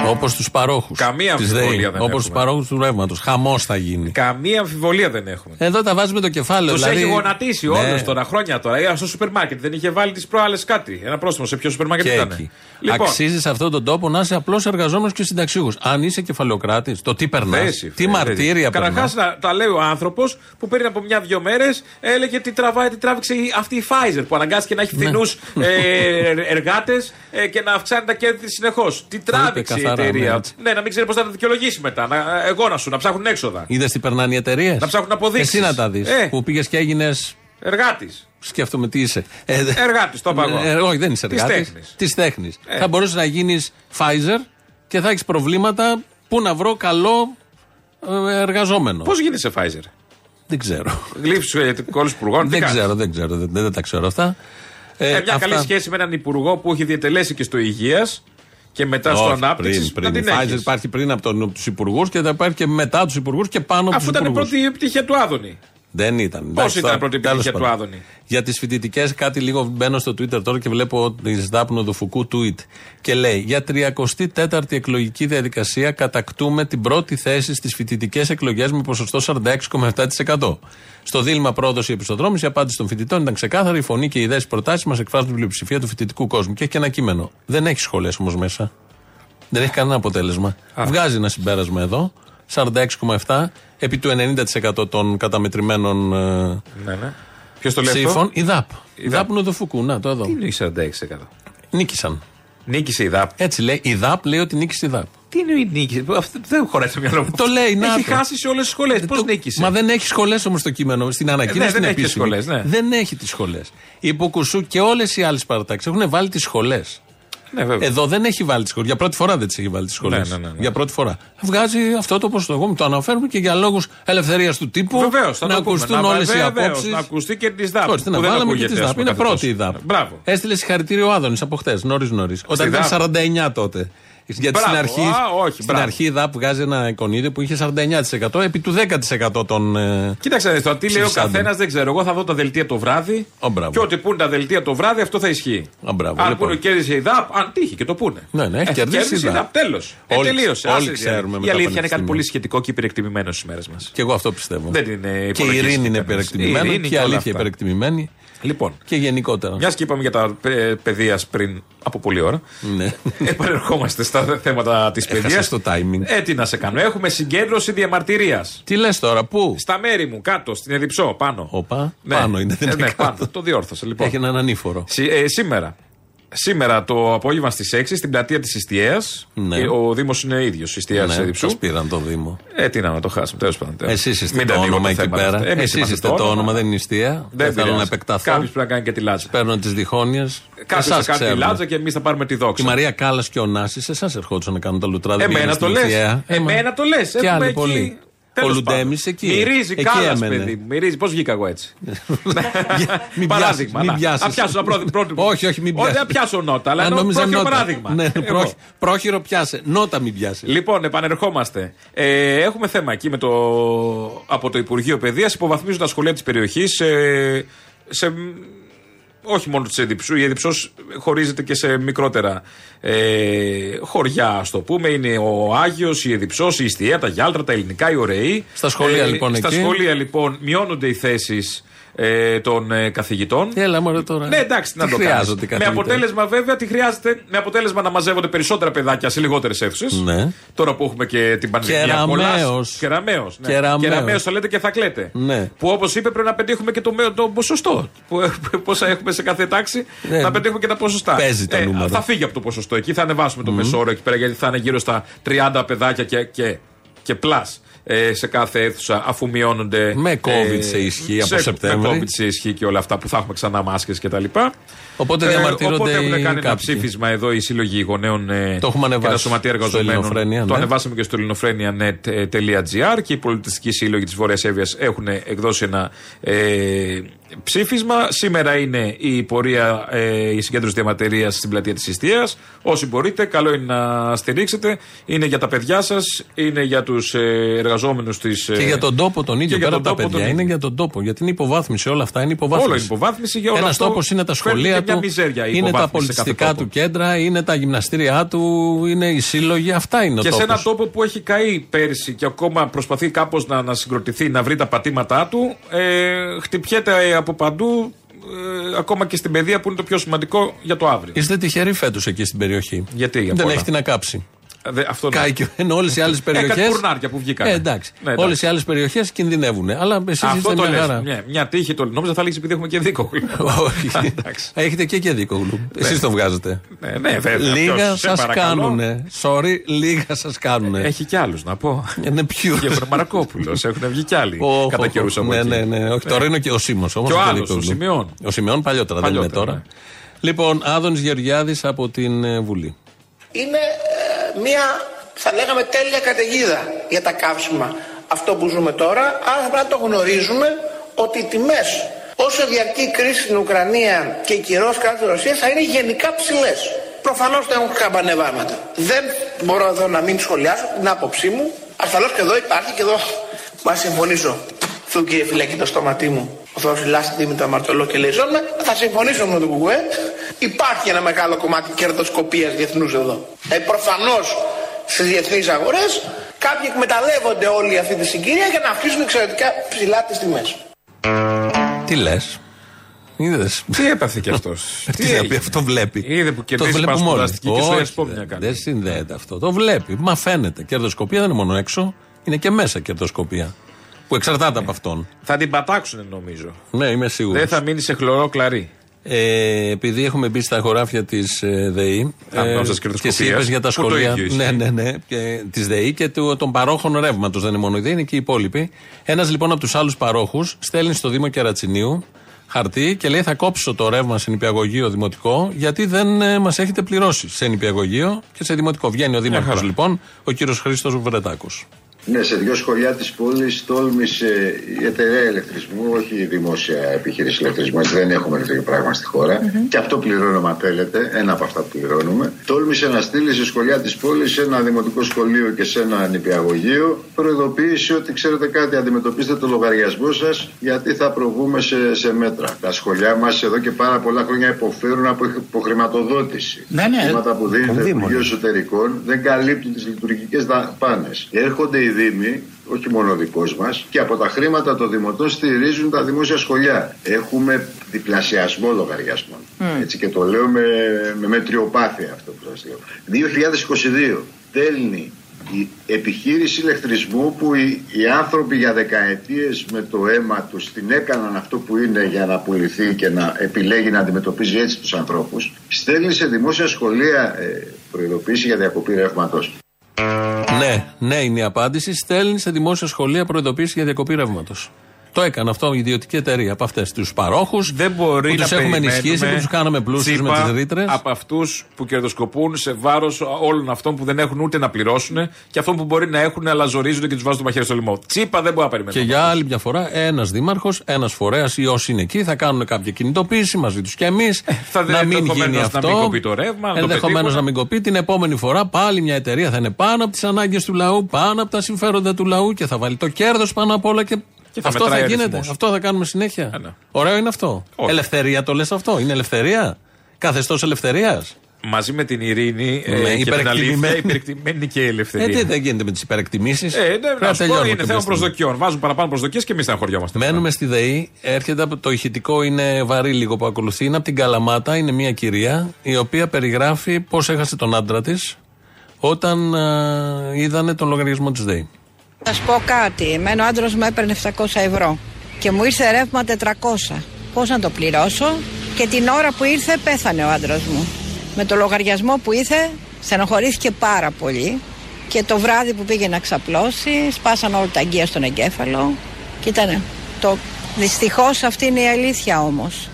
S2: Όπως τους παρόχους.
S3: Καμία αμφιβολία δεν
S2: Όπως τους
S3: έχουμε.
S2: παρόχους του ρεύματος. Χαμός θα γίνει.
S3: Καμία αμφιβολία δεν έχουμε.
S2: Εδώ τα βάζουμε το κεφάλαιο.
S3: Τους
S2: δηλαδή,
S3: έχει γονατίσει
S2: Ναι.
S3: όλους τώρα, χρόνια τώρα. Ε, στο σούπερ μάρκετ δεν είχε βάλει τις προάλλες κάτι. Ένα πρόστιμο σε ποιο σούπερ μάρκετ
S2: Και
S3: ήταν.
S2: εκεί.
S3: Λοιπόν,
S2: Αξίζεις σε αυτόν τον τόπο να είσαι απλός εργαζόμενος και συνταξιούχος. Αν είσαι κεφαλαιοκράτης, το τι περνάς.
S3: θέση,
S2: Τι
S3: θέση.
S2: μαρτύρια περνάς.
S3: Καταρχάς, τα λέει ο άνθρωπος που πριν από μια-δυο μέρες έλεγε τι τραβάει, τι τράβηξε η- αυτή η Pfizer που αναγκάστηκε να έχει
S2: Ναι.
S3: φθηνού ε, εργάτες και να αυξάνει τα κέρδη τη συνεχώ. Τι τράβηξε η
S2: καθαρά,
S3: εταιρεία.
S2: ναι,
S3: Ναι,
S2: έτσι.
S3: να μην ξέρει πώς θα τα δικαιολογήσει μετά. Να, εγώ να σου, να ψάχνουν έξοδα.
S2: Είδες τι περνάνε οι εταιρείες;
S3: Να ψάχνουν αποδείξεις.
S2: Εσύ να τα δεις.
S3: Ε.
S2: Που πήγες και έγινες.
S3: Εργάτης.
S2: Σκέφτομαι τι είσαι. Ε,
S3: Εργάτης, το είπα εγώ.
S2: ε, όχι, δεν είσαι
S3: Της
S2: εργάτης.
S3: τέχνης.
S2: Της τέχνης.
S3: Ε.
S2: Θα μπορούσες να γίνεις Pfizer και θα έχεις προβλήματα. Πού να βρω καλό ε, εργαζόμενο.
S3: Πώς γίνεται σε Pfizer;
S2: Δεν ξέρω.
S3: Γλύψει του κόλλου υπουργών.
S2: δεν ξέρω, δεν ξέρω. Δεν, δεν τα ξέρω αυτά.
S3: Ε, μια
S2: αυτά-
S3: καλή σχέση με έναν υπουργό που έχει διατελέσει και στο υγείας και μετά στο
S2: Όχι,
S3: ανάπτυξη.
S2: Πριν, πριν.
S3: Να
S2: Η
S3: την
S2: Pfizer
S3: έχεις.
S2: υπάρχει πριν από τους υπουργούς και θα υπάρχει και μετά τους υπουργούς και πάνω από
S3: Αφού
S2: τους
S3: ήταν η
S2: υπουργούς.
S3: πρώτη επιτυχία του Άδωνη.
S2: Δεν ήταν.
S3: Πώς
S2: Εντάξει,
S3: ήταν η
S2: τώρα,
S3: πρώτη
S2: τέλος
S3: επιτυχία του
S2: πάντων.
S3: Άδωνη;
S2: Για τις φοιτητικές, κάτι λίγο μπαίνω στο Twitter τώρα και βλέπω τη Σδάπνο του Φουκού tweet. Και λέει: Για 34η εκλογική διαδικασία κατακτούμε την πρώτη θέση στις φοιτητικές εκλογές με ποσοστό 46,7%. Στο δίλημα πρόδοση επιστοδρόμηση, η απάντηση των φοιτητών ήταν ξεκάθαρη. Η φωνή και οι ιδέες προτάσει μας εκφράζουν την πλειοψηφία του φοιτητικού κόσμου. Και έχει και ένα κείμενο. Δεν έχει σχολές όμως μέσα. Δεν έχει κανένα αποτέλεσμα. Βγάζει ένα συμπέρασμα εδώ. 46,7 επί του 90% των καταμετρημένων ε,
S3: Ναι, ναι. Ποιος το λέει
S2: ψήφων.
S3: αυτό.
S2: Η ΔΑΠ.
S3: Η
S2: Η
S3: ΔΑΠ.
S2: ΔΑΠ Νοδοφουκού. Να το εδώ.
S3: Τι είναι 46%.
S2: Νίκησαν.
S3: Νίκησε η ΔΑΠ.
S2: Έτσι λέει. Η ΔΑΠ λέει ότι νίκησε η ΔΑΠ.
S3: Τι είναι η νίκη; Αυτό δεν χωράει στο μυαλό μου.
S2: Το λέει, να
S3: Έχει
S2: το.
S3: χάσει σε όλες τις σχολές. Πώς
S2: Το-
S3: νίκησε;
S2: Μα δεν έχει σχολές όμως το κείμενο. Στην ανακοίνωση
S3: ναι, δεν
S2: την
S3: έχει και
S2: επίσημη.
S3: σχολές, ναι.
S2: Δεν έχει τις σχολές. Η Υποκουσού και όλες οι άλλες παρατάξεις έχουν βάλει τις σχολές.
S3: Ναι, βέβαια.
S2: Εδώ δεν έχει βάλει τι σχολέ. Για πρώτη φορά δεν τι έχει βάλει τι σχολέ.
S3: Ναι, ναι, ναι, ναι.
S2: Για πρώτη φορά. Βγάζει αυτό το ποσοστό. Εγώ μου το αναφέρουμε και για λόγους ελευθερίας του τύπου.
S3: Βεβαίως, θα
S2: να
S3: το πούμε.
S2: ακουστούν
S3: Να-
S2: όλες οι
S3: βεβαίως,
S2: απόψεις.
S3: Να ακουστεί και της ΔΑΠ.
S2: Όχι,
S3: που
S2: να
S3: δεν
S2: βάλαμε και
S3: ακούγεται,
S2: της
S3: ας
S2: ΔΑΠ.
S3: πούμε,
S2: Είναι
S3: καθεστώς.
S2: πρώτη η ΔΑΠ.
S3: Μπράβο.
S2: Έστειλε συγχαρητήριο ο Άδωνης από χτε, νωρί-νωρί. Όταν
S3: Στη
S2: ήταν
S3: ΔΑΠ.
S2: 49 τότε. Γιατί στην
S3: Μπράβο,
S2: αρχή,
S3: α, όχι,
S2: στην
S3: μπράβο.
S2: αρχή η ΔΑΠ βγάζει ένα εικονίδιο που είχε 49% επί του 10% των. ε,
S3: Κοίταξε, δεις, τώρα τι λέει ο
S2: ψηφισάντων.
S3: καθένας δεν ξέρω. Εγώ θα δω τα δελτία το βράδυ.
S2: Ω, μπράβο.
S3: Και ό,τι πούνε τα δελτία το βράδυ, αυτό θα ισχύει.
S2: Α, μπράβο,
S3: αν
S2: λοιπόν.
S3: πούνε κέρδισε η ΔΑΠ, αν τύχει και το πούνε.
S2: Ναι, ναι, έχει κερδίσει η ΔΑΠ.
S3: Τέλος. Ε,
S2: Όλοι-
S3: τελείωσε.
S2: όλοι
S3: Άσε,
S2: ξέρουμε με
S3: Η
S2: τα
S3: αλήθεια είναι κάτι
S2: πανεπιστήμια.
S3: πολύ σχετικό και υπερεκτιμημένο στις μέρες μας.
S2: Και εγώ αυτό πιστεύω.
S3: Δεν είναι
S2: και η
S3: υπολογιστή
S2: ειρήνη είναι
S3: κανένας.
S2: υπερεκτιμημένη
S3: Η ειρήνη
S2: και η
S3: και όλα
S2: αλήθεια
S3: αυτά.
S2: υπερεκτιμημένη
S3: Λοιπόν,
S2: και γενικότερα.
S3: μιας και είπαμε για τα ε, παιδείας πριν από πολλή ώρα.
S2: Ναι.
S3: Επανερχόμαστε στα θέματα της παιδείας.
S2: Έχασες το timing.
S3: Ε, τι να σε κάνω. Έχουμε συγκέντρωση διαμαρτυρίας.
S2: Τι λες τώρα, πού;
S3: Στα μέρη μου, κάτω, στην Εδιψό, πάνω.
S2: Οπα,
S3: Ναι.
S2: πάνω είναι, δεν
S3: Ε,
S2: είναι
S3: ναι,
S2: κάτω.
S3: πάνω. Το διόρθωσα λοιπόν.
S2: Έχει έναν ανήφορο.
S3: Σι- ε, σήμερα. Σήμερα το απόγευμα στις 6 στην πλατεία της Ιστιαίας.
S2: Ναι.
S3: Ο Δήμος είναι ίδιος, Ιστιαίας
S2: Ναι,
S3: Εδιψού.
S2: σας πήραν το Δήμο.
S3: Ε, τι να, να το χάσουμε. Τέλος πάντων.
S2: Εσείς είστε
S3: Μην
S2: το
S3: τα ανοίγουμε
S2: όνομα εκεί
S3: θέματα
S2: πέρα.
S3: αυτά. Εμείς
S2: Εσείς
S3: είμαστε
S2: είστε το όνομα, δεν είναι νηστεία. Δεν
S3: Δεν
S2: θέλω να
S3: πειράζει.
S2: επεκταθώ.
S3: Κάποιος πρέπει να κάνει και τη λάτζα.
S2: Παίρνω τις διχόνοιες.
S3: Κάποιος θα κάνει τη λάτζα και εμείς θα πάρουμε τη
S2: Η
S3: δόξα.
S2: Μαρία Κάλλας και ο Νάσης, εσάς ερχόντουσαν να κάνουν τα λουτράδια.
S3: Εμένα το λες. Εμένα το λες.
S2: Και άλλοι πολλοί. Ο Λουντέμι εκεί.
S3: Μυρίζει
S2: Εκεί
S3: κάλας,
S2: έμενε.
S3: παιδί μου. Μυρίζει. Πώς βγήκα εγώ έτσι.
S2: Μην
S3: Παράδειγμα.
S2: πιάσεις, μην
S3: να.
S2: πιάσεις.
S3: Να πιάσω ένα πρώτο. πρώτο-
S2: Όχι, όχι, μην
S3: Όχι,
S2: πιάσεις.
S3: δεν πιάσω νότα, αλλά
S2: Α,
S3: εννοώ
S2: νόμιζα
S3: πρόχειρο
S2: νότα.
S3: παράδειγμα.
S2: Ναι,
S3: Εγώ.
S2: πρόχει- πρόχειρο πιάσε. Νότα μην πιάσεις.
S3: Λοιπόν, επανερχόμαστε. Ε, έχουμε θέμα εκεί με το, από το Υπουργείο Παιδείας. Υποβαθμίζουν τα σχολεία της περιοχής σε, σε όχι μόνο της Εδιψού. Η Εδιψός χωρίζεται και σε μικρότερα ε, χωριά, ας το πούμε. Είναι ο Άγιος, η Εδιψός, η Ιστιαία, τα Γιάλτρα, τα Ελληνικά, οι Ωραίοι.
S2: Στα σχολεία, λοιπόν,
S3: Στα
S2: εκεί.
S3: σχολεία λοιπόν μειώνονται οι θέσεις ε, των ε, καθηγητών.
S2: Έλα μωρέ τώρα.
S3: Ναι, εντάξει, τι να
S2: Τι
S3: το κάνεις.
S2: χρειάζονται οι
S3: Με
S2: καθηγητές;
S3: αποτέλεσμα, βέβαια, τι χρειάζεται. Με αποτέλεσμα να μαζεύονται περισσότερα παιδάκια σε λιγότερες αίθουσες.
S2: Ναι.
S3: Τώρα που έχουμε και την πανδημία.
S2: Κεραμαίος.
S3: Κεραμαίο. Ναι.
S2: Κεραμαίος.
S3: Κεραμαίος θα λέτε και θα κλαίτε.
S2: Ναι.
S3: Που όπως είπε πρέπει να πετύχουμε και το, με- το ποσοστό. Που, πόσα έχουμε σε κάθε τάξη.
S2: Ναι.
S3: Να πετύχουμε και τα ποσοστά. Ε,
S2: Παίζει το νούμερο.
S3: Θα φύγει από το ποσοστό εκεί. Θα ανεβάσουμε το μεσόρο εκεί πέρα γιατί θα είναι γύρω στα 30 παιδάκια και, και, και πλάς ε, σε κάθε αίθουσα αφού μειώνονται.
S2: Με COVID σε ισχύ από Σεπτέμβρη.
S3: Με COVID σε ισχύ και όλα αυτά που θα έχουμε ξανά μάσκες και τα λοιπά.
S2: Οπότε
S3: Ε,
S2: διαμαρτύρονται
S3: Οπότε έχουν
S2: οι
S3: κάνει ένα
S2: κάποιοι.
S3: ψήφισμα εδώ οι σύλλογοι γονέων ε,
S2: Το έχουμε
S3: και
S2: ανεβάσει
S3: τα σωματεία
S2: στο
S3: εργαζομένων.
S2: Ελληνοφρένεια,
S3: Το
S2: ναι.
S3: ανεβάσαμε και στο ελληνοφρένια.net.gr και οι πολιτιστικοί σύλλογοι της Βόρειας Εύβοια έχουν εκδώσει ένα ε, ψήφισμα. Σήμερα είναι η πορεία, ε, η συγκέντρωση διαματερία στην πλατεία της Ιστίας. Όσοι μπορείτε, καλό είναι να στηρίξετε. Είναι για τα παιδιά σας, είναι για τους ε, εργαζόμενους της.
S2: Και για τον τόπο τον ίδιο, πέρα από τα παιδιά. Είναι για τον τόπο. Γιατί είναι υποβάθμιση. Όλα αυτά είναι υποβάθμιση.
S3: Όλο είναι υποβάθμιση για όλα
S2: Ένας τόπος είναι τα σχολεία του, είναι τα πολιτιστικά του κέντρα, είναι τα γυμναστήριά του, είναι οι σύλλογοι. Αυτά είναι ο
S3: Και
S2: τόπος.
S3: σε ένα τόπος που έχει καεί πέρσι και ακόμα προσπαθεί κάπως να, να συγκροτηθεί, να βρει τα πατήματά του, ε, χτυπιέται από παντού. Ε, ακόμα και στην παιδεία που είναι το πιο σημαντικό για το αύριο.
S2: Είστε τυχεροί φέτος εκεί στην περιοχή.
S3: Γιατί, για
S2: Δεν
S3: πολλά.
S2: έχει τι να κάψει.
S3: Δε, αυτό
S2: Κάει και ενώ όλες οι άλλες
S3: Ε,
S2: περιοχέ.
S3: κάτι κουρνάρια που βγήκαν.
S2: Ε, εντάξει.
S3: Ναι, εντάξει.
S2: Όλες οι άλλες περιοχές κινδυνεύουν. Αλλά εσεί
S3: Αυτό
S2: είστε
S3: το
S2: μια
S3: λες.
S2: χαρά.
S3: Μια, μια τύχη το νόμιζα θα λέγεις επειδή έχουμε και δίκο.
S2: Όχι. Έχετε και και δίκο γλου. Εσείς το βγάζετε.
S3: ναι, ναι, βέβαια.
S2: Λίγα
S3: Ποιος, σε
S2: σας
S3: παρακαλώ.
S2: κάνουνε. Sorry, λίγα σας κάνουνε.
S3: Έχει κι άλλους να πω.
S2: Είναι ποιου;
S3: Και ο Μαρακόπουλος. Έχουν βγει κι άλλοι.
S2: Οχ,
S3: Κατά
S2: οχ,
S3: καιρούς
S2: οχ.
S3: από
S2: Ναι,
S3: εκεί.
S2: ναι, ναι. Όχι, τώρα είναι και ο Σίμω όμως.
S3: Και ο άλλος, ο Σιμεών.
S2: Ο Σιμεών παλιότερα, δεν είναι
S3: Παλιότερα,
S2: τώρα.
S3: ναι.
S2: Λοιπόν, Άδωνης Γεωργιάδης από την ε, Βουλή.
S8: Είναι ε, μια, θα λέγαμε, τέλεια καταιγίδα για τα καύσιμα αυτό που ζούμε τώρα. Άρα θα πρέπει να το γνωρίζουμε ότι οι τιμές όσο διαρκεί η κρίση στην Ουκρανία και η κυρός κατά της Ρωσίας θα είναι γενικά ψηλές. Προφανώς θα έχουν καμπανεβάματα. Δεν μπορώ εδώ να μην σχολιάσω την άποψή μου. Ασφαλώς και εδώ υπάρχει και εδώ μα συμφωνήσω. Του κύριε φυλακή το στόματί μου. Ο Θεός φυλάσσει Δήμητρα Μαρτωλό και λέει ζώνουμε. Θα συμφωνήσω με τον Κουκουέ. Υπάρχει ένα μεγάλο κομμάτι κερδοσκοπίας διεθνούς εδώ. Ε, προφανώς στις διεθνείς αγορές κάποιοι εκμεταλλεύονται όλη αυτή τη συγκυρία για να αυξήσουν εξαιρετικά ψηλά τις τιμές.
S2: Τι λες; Είδες.
S3: Τι έπαθε κι αυτός;
S2: Τι θα πει, αυτό βλέπει.
S3: Είδε που
S2: το
S3: κερδίζει
S2: βλέπει
S3: πάνω
S2: μόνο.
S3: σπουδαστική και στο
S2: Όχι,
S3: ΕΣΠΟ μια
S2: δεν-
S3: κάνει.
S2: Δεν συνδέεται αυτό. Το βλέπει. Μα φαίνεται. Κερδοσκοπία δεν είναι μόνο έξω. Είναι και μέσα κερδοσκοπία. Που εξαρτάται από αυτόν.
S3: Θα την πατάξουν νομίζω.
S2: Ναι, είμαι σίγουρος.
S3: Δεν θα μείνει σε χλωρό κλαρί.
S2: Ε, επειδή έχουμε μπει στα χωράφια της ε, ΔΕΗ.
S3: Α, νόμιζα της
S2: και εσύ
S3: κερδοσκοπίας,
S2: είπες για τα
S3: που το
S2: σχολεία.
S3: ίδιο ισχύει.
S2: Ναι, ναι, ναι. Της ΔΕΗ και του, των παρόχων ρεύματος. Δεν είναι μόνο η ΔΕΗ, είναι και οι υπόλοιποι. Ένας λοιπόν από τους άλλους παρόχους στέλνει στο Δήμο Κερατσινίου χαρτί και λέει: Θα κόψω το ρεύμα σε νηπιαγωγείο δημοτικό, γιατί δεν ε, μας έχετε πληρώσει σε νηπιαγωγείο και σε δημοτικό. Βγαίνει ο Δήμαρχο
S3: χαρά.
S2: λοιπόν, ο κύριος Χρήστος Βρετάκος.
S12: Ναι, σε δύο σχολιά της πόλης τόλμησε η εταιρεία ηλεκτρισμού, όχι η δημόσια επιχείρηση ηλεκτρισμού, έτσι δεν έχουμε τέτοιο πράγμα στη χώρα. Και αυτό πληρώνουμε αν θέλετε, ένα από αυτά που πληρώνουμε. Τόλμησε να στείλει σε σχολιά της πόλης, σε ένα δημοτικό σχολείο και σε ένα νηπιαγωγείο, προειδοποίηση ότι ξέρετε κάτι, αντιμετωπίστε το λογαριασμό σας, γιατί θα προβούμε σε, σε μέτρα. Τα σχολιά μας εδώ και πάρα πολλά χρόνια υποφέρουν από υποχρηματοδότηση.
S13: Ναι, ναι.
S12: Χρήματα που δίνει το
S13: Των Δήμων.
S12: Υπουργείο Εσωτερικών δεν καλύπτουν τις λειτουργικές δαπάνες. Έρχονται οι Δήμοι, όχι μόνο ο δικός μας, και από τα χρήματα των Δημοτών στηρίζουν τα δημόσια σχολεία. Έχουμε διπλασιασμό λογαριασμών. Έτσι και το λέω με, με μετριοπάθεια αυτό που σας λέω. 2022 στέλνει η επιχείρηση ηλεκτρισμού που οι, οι άνθρωποι για δεκαετίες με το αίμα τους την έκαναν αυτό που είναι για να πουληθεί και να επιλέγει να αντιμετωπίζει έτσι τους ανθρώπους στέλνει σε δημόσια σχολεία ε, προειδοποίηση για διακοπή ρεύματος.
S2: Ναι, ναι είναι η απάντηση. Στέλνει σε δημόσια σχολεία προειδοποίηση για διακοπή ρεύματος. Το έκανε αυτό η ιδιωτική εταιρεία από αυτές τους παρόχους.
S3: Δεν μπορεί
S2: που
S3: να
S2: τους έχουμε ενισχύσει, που
S3: περιμένουμε
S2: τους κάναμε πλούσιους με
S3: τσίπα
S2: τις ρήτρες.
S3: Από αυτούς που κερδοσκοπούν σε βάρος όλων αυτών που δεν έχουν ούτε να πληρώσουν και αυτών που μπορεί να έχουν αλλά ζορίζονται και τους βάζουν το μαχαίρι στο λαιμό. Τσίπα δεν μπορεί να περιμένει.
S2: Και για άλλη μια φορά, ένας δήμαρχος, ένας φορέας ή όσοι είναι εκεί θα κάνουν κάποια κινητοποίηση μαζί τους και εμείς.
S3: Ε, θα
S2: να μην
S3: ενδεχομένως
S2: γίνει
S3: να
S2: αυτό.
S3: μην κοπεί το ρεύμα, να το
S2: Ενδεχομένως
S3: πετύχουν.
S2: να μην κοπεί. Την επόμενη φορά πάλι μια εταιρεία θα είναι πάνω από τις ανάγκες του λαού, πάνω από τα συμφέροντα του λαού και θα βάλει το κέρδος πάνω απ' όλα και.
S3: Και θα
S2: αυτό θα
S3: μετράει
S2: γίνεται.
S3: αριθμούς.
S2: Αυτό θα κάνουμε συνέχεια.
S3: Ε, ναι.
S2: Ωραίο είναι αυτό.
S3: Όχι.
S2: Ελευθερία το λες αυτό; Είναι ελευθερία; Καθεστώ ελευθερίας;
S3: Μαζί με την ειρήνη ε,
S2: Με
S3: και την
S2: υπερεκτιμημένη.
S3: αλήθεια, υπερεκτιμημένη και η
S2: Ε,
S3: ελευθερία.
S2: τι δεν γίνεται με τις υπερεκτιμήσεις.
S3: Ε, ναι, να σου πω, είναι θέμα προσδοκιών. Βάζουν παραπάνω προσδοκίες και εμείς στεναχωριόμαστε.
S2: Μένουμε στη ΔΕΗ. Έρχεται από το ηχητικό, είναι βαρύ λίγο που ακολουθεί. Είναι από την Καλαμάτα. Είναι μια κυρία η οποία περιγράφει πώς έχασε τον άντρα της όταν α, είδανε τον λογαριασμό της ΔΕΗ.
S14: Θα σου πω κάτι. Εμένα ο άντρας μου έπαιρνε 700 ευρώ και μου ήρθε ρεύμα 400. Πώς να το πληρώσω, και την ώρα που ήρθε πέθανε ο άντρας μου. Με το λογαριασμό που ήρθε, στενοχωρήθηκε πάρα πολύ. Και το βράδυ που πήγε να ξαπλώσει, σπάσαν όλα τα αγκία στον εγκέφαλο. Και ήταν το. Δυστυχώς αυτή είναι η αλήθεια όμως.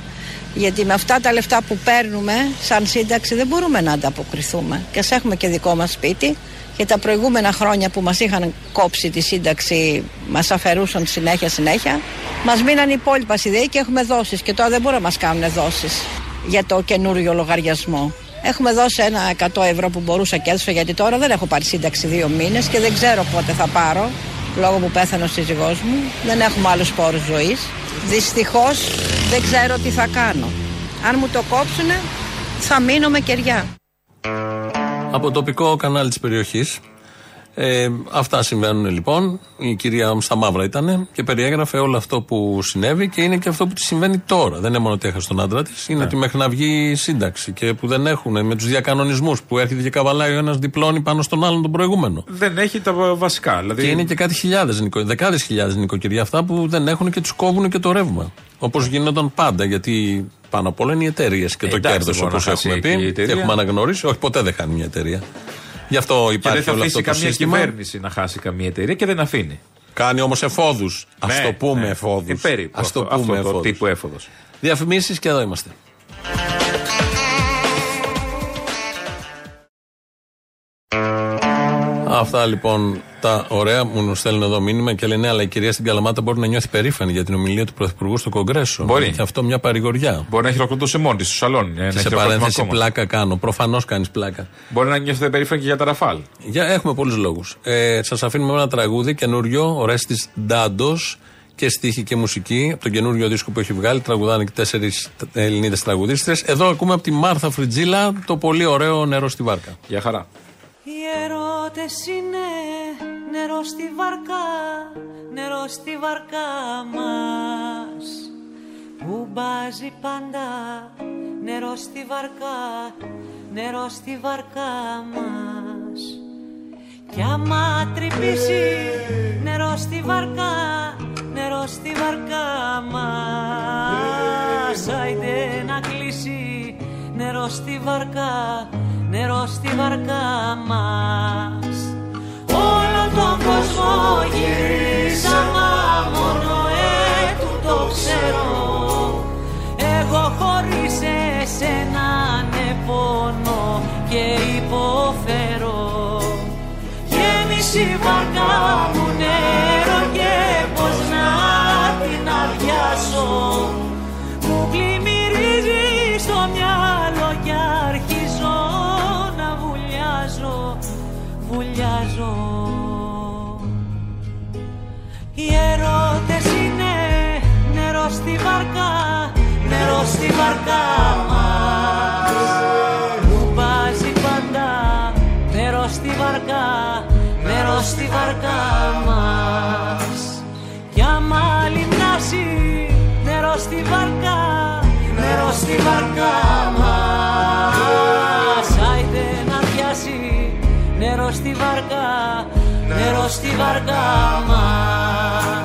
S14: Γιατί με αυτά τα λεφτά που παίρνουμε σαν σύνταξη δεν μπορούμε να ανταποκριθούμε. Και ας έχουμε και δικό μας σπίτι και τα προηγούμενα χρόνια που μας είχαν κόψει τη σύνταξη μας αφαιρούσαν συνέχεια συνέχεια μας μείναν οι υπόλοιπα ιδέοι και έχουμε δώσεις και τώρα δεν μπορούν να μας κάνουν δώσεις για το καινούριο λογαριασμό. Έχουμε δώσει ένα 100 ευρώ που μπορούσα και έδωσα γιατί τώρα δεν έχω πάρει σύνταξη δύο μήνες και δεν ξέρω πότε θα πάρω λόγω που πέθανε ο σύζυγός μου. Δεν έχουμε άλλους πόρους ζωής. Δυστυχώς δεν ξέρω τι θα κάνω. Αν μου το κόψουνε θα μείνω με κεριά.
S2: Από τοπικό κανάλι της περιοχής. Ε, αυτά συμβαίνουν λοιπόν. Η κυρία στα μαύρα ήταν και περιέγραφε όλο αυτό που συνέβη και είναι και αυτό που τη συμβαίνει τώρα. Δεν είναι μόνο ότι έχασε τον άντρα της, είναι
S3: Ναι.
S2: ότι μέχρι να βγει σύνταξη και που δεν έχουν με τους διακανονισμούς που έρχεται και καβαλάει ο ένας διπλώνει πάνω στον άλλον τον προηγούμενο.
S3: Δεν έχει τα βα- βασικά. Δηλαδή,
S2: Και είναι και κάτι χιλιάδες, δεκάδες χιλιάδες νοικοκυριά αυτά που δεν έχουν και τους κόβουν και το ρεύμα. Όπως γίνονταν πάντα, γιατί πάνω απ' όλα είναι οι εταιρείες και
S3: Ε,
S2: το
S3: εντάξει,
S2: κέρδος
S3: δεν μπορεί
S2: όπως
S3: να χάσει
S2: έχουμε
S3: και η
S2: πει. Και
S3: εταιρεία.
S2: έχουμε αναγνωρίσει. Όχι, ποτέ δεν χάνει μια εταιρεία. Γι' αυτό
S3: και
S2: υπάρχει
S3: δεν θα
S2: όλο
S3: αφήσει
S2: αυτό το
S3: καμία
S2: σύστημα.
S3: κυβέρνηση να χάσει καμία εταιρεία και δεν αφήνει.
S2: Κάνει όμως εφόδους. Α
S3: Ναι,
S2: το πούμε
S3: ναι.
S2: εφόδους.
S3: Ε, περίπου
S2: Α το
S3: αυτό-
S2: πούμε
S3: αυτό το
S2: εφόδους.
S3: τύπου έφοδος.
S2: Διαφημίσεις και εδώ είμαστε. Αυτά λοιπόν τα ωραία μου στέλνουν εδώ μήνυμα και λένε ναι, αλλά η κυρία στην Καλαμάτα μπορεί να νιώθει περήφανη για την ομιλία του Πρωθυπουργού στο Κογκρέσο.
S3: Μπορεί.
S2: Και αυτό μια παρηγοριά.
S3: Μπορεί να χειροκροτούσε μόνη τη στο σαλόνι. ε, να
S2: Και σε
S3: χειροκροτούμε
S2: παρένθεση
S3: ακόμα.
S2: πλάκα κάνω. Προφανώς κάνεις πλάκα.
S3: Μπορεί να νιώθετε περήφανοι και για τα ραφάλ.
S2: Για, έχουμε πολλούς λόγους. Ε, Σας αφήνουμε με ένα τραγούδι καινούριο, ο Ρέστης Ντάντος και στίχη και μουσική από τον καινούριο δίσκο που έχει βγάλει. Τραγουδάνε και τέσσερις Ελληνίδες τραγουδίστρες. Εδώ ακούμε από τη Μάρθα Φριτζίλα το πολύ ωραίο νερό στη βάρκα.
S3: Για χαρά.
S13: Οι ερώτες είναι νερό στη βαρκά, νερό στη βαρκά μας. Που μπάζει πάντα νερό στη βαρκά, νερό στη βαρκά μας. Κι άμα τρυπήσει νερό στη βαρκά, νερό στη βαρκά μας. Άιντε να κλείσει νερό στη βαρκά, νερό στη βαρκά μας. Όλο τον κόσμο γύρισα μα μόνο έτου το ξέρω. Εγώ χωρίς εσένα ναι πόνο και υποφέρω. Γέμισε η βαρκά μου νερό στη βαρκά, νερό στη βαρκά μας. Που βάζει πάντα νερό στη βαρκά, νερό στη βαρκά μας. Κι άμα λιμνάσει νερό στη βαρκά, νερό στη βαρκά μας. Άιντε να πιάσει νερό στη βαρκά, νερό στη βαρκά μας. Όλο τον κόσμο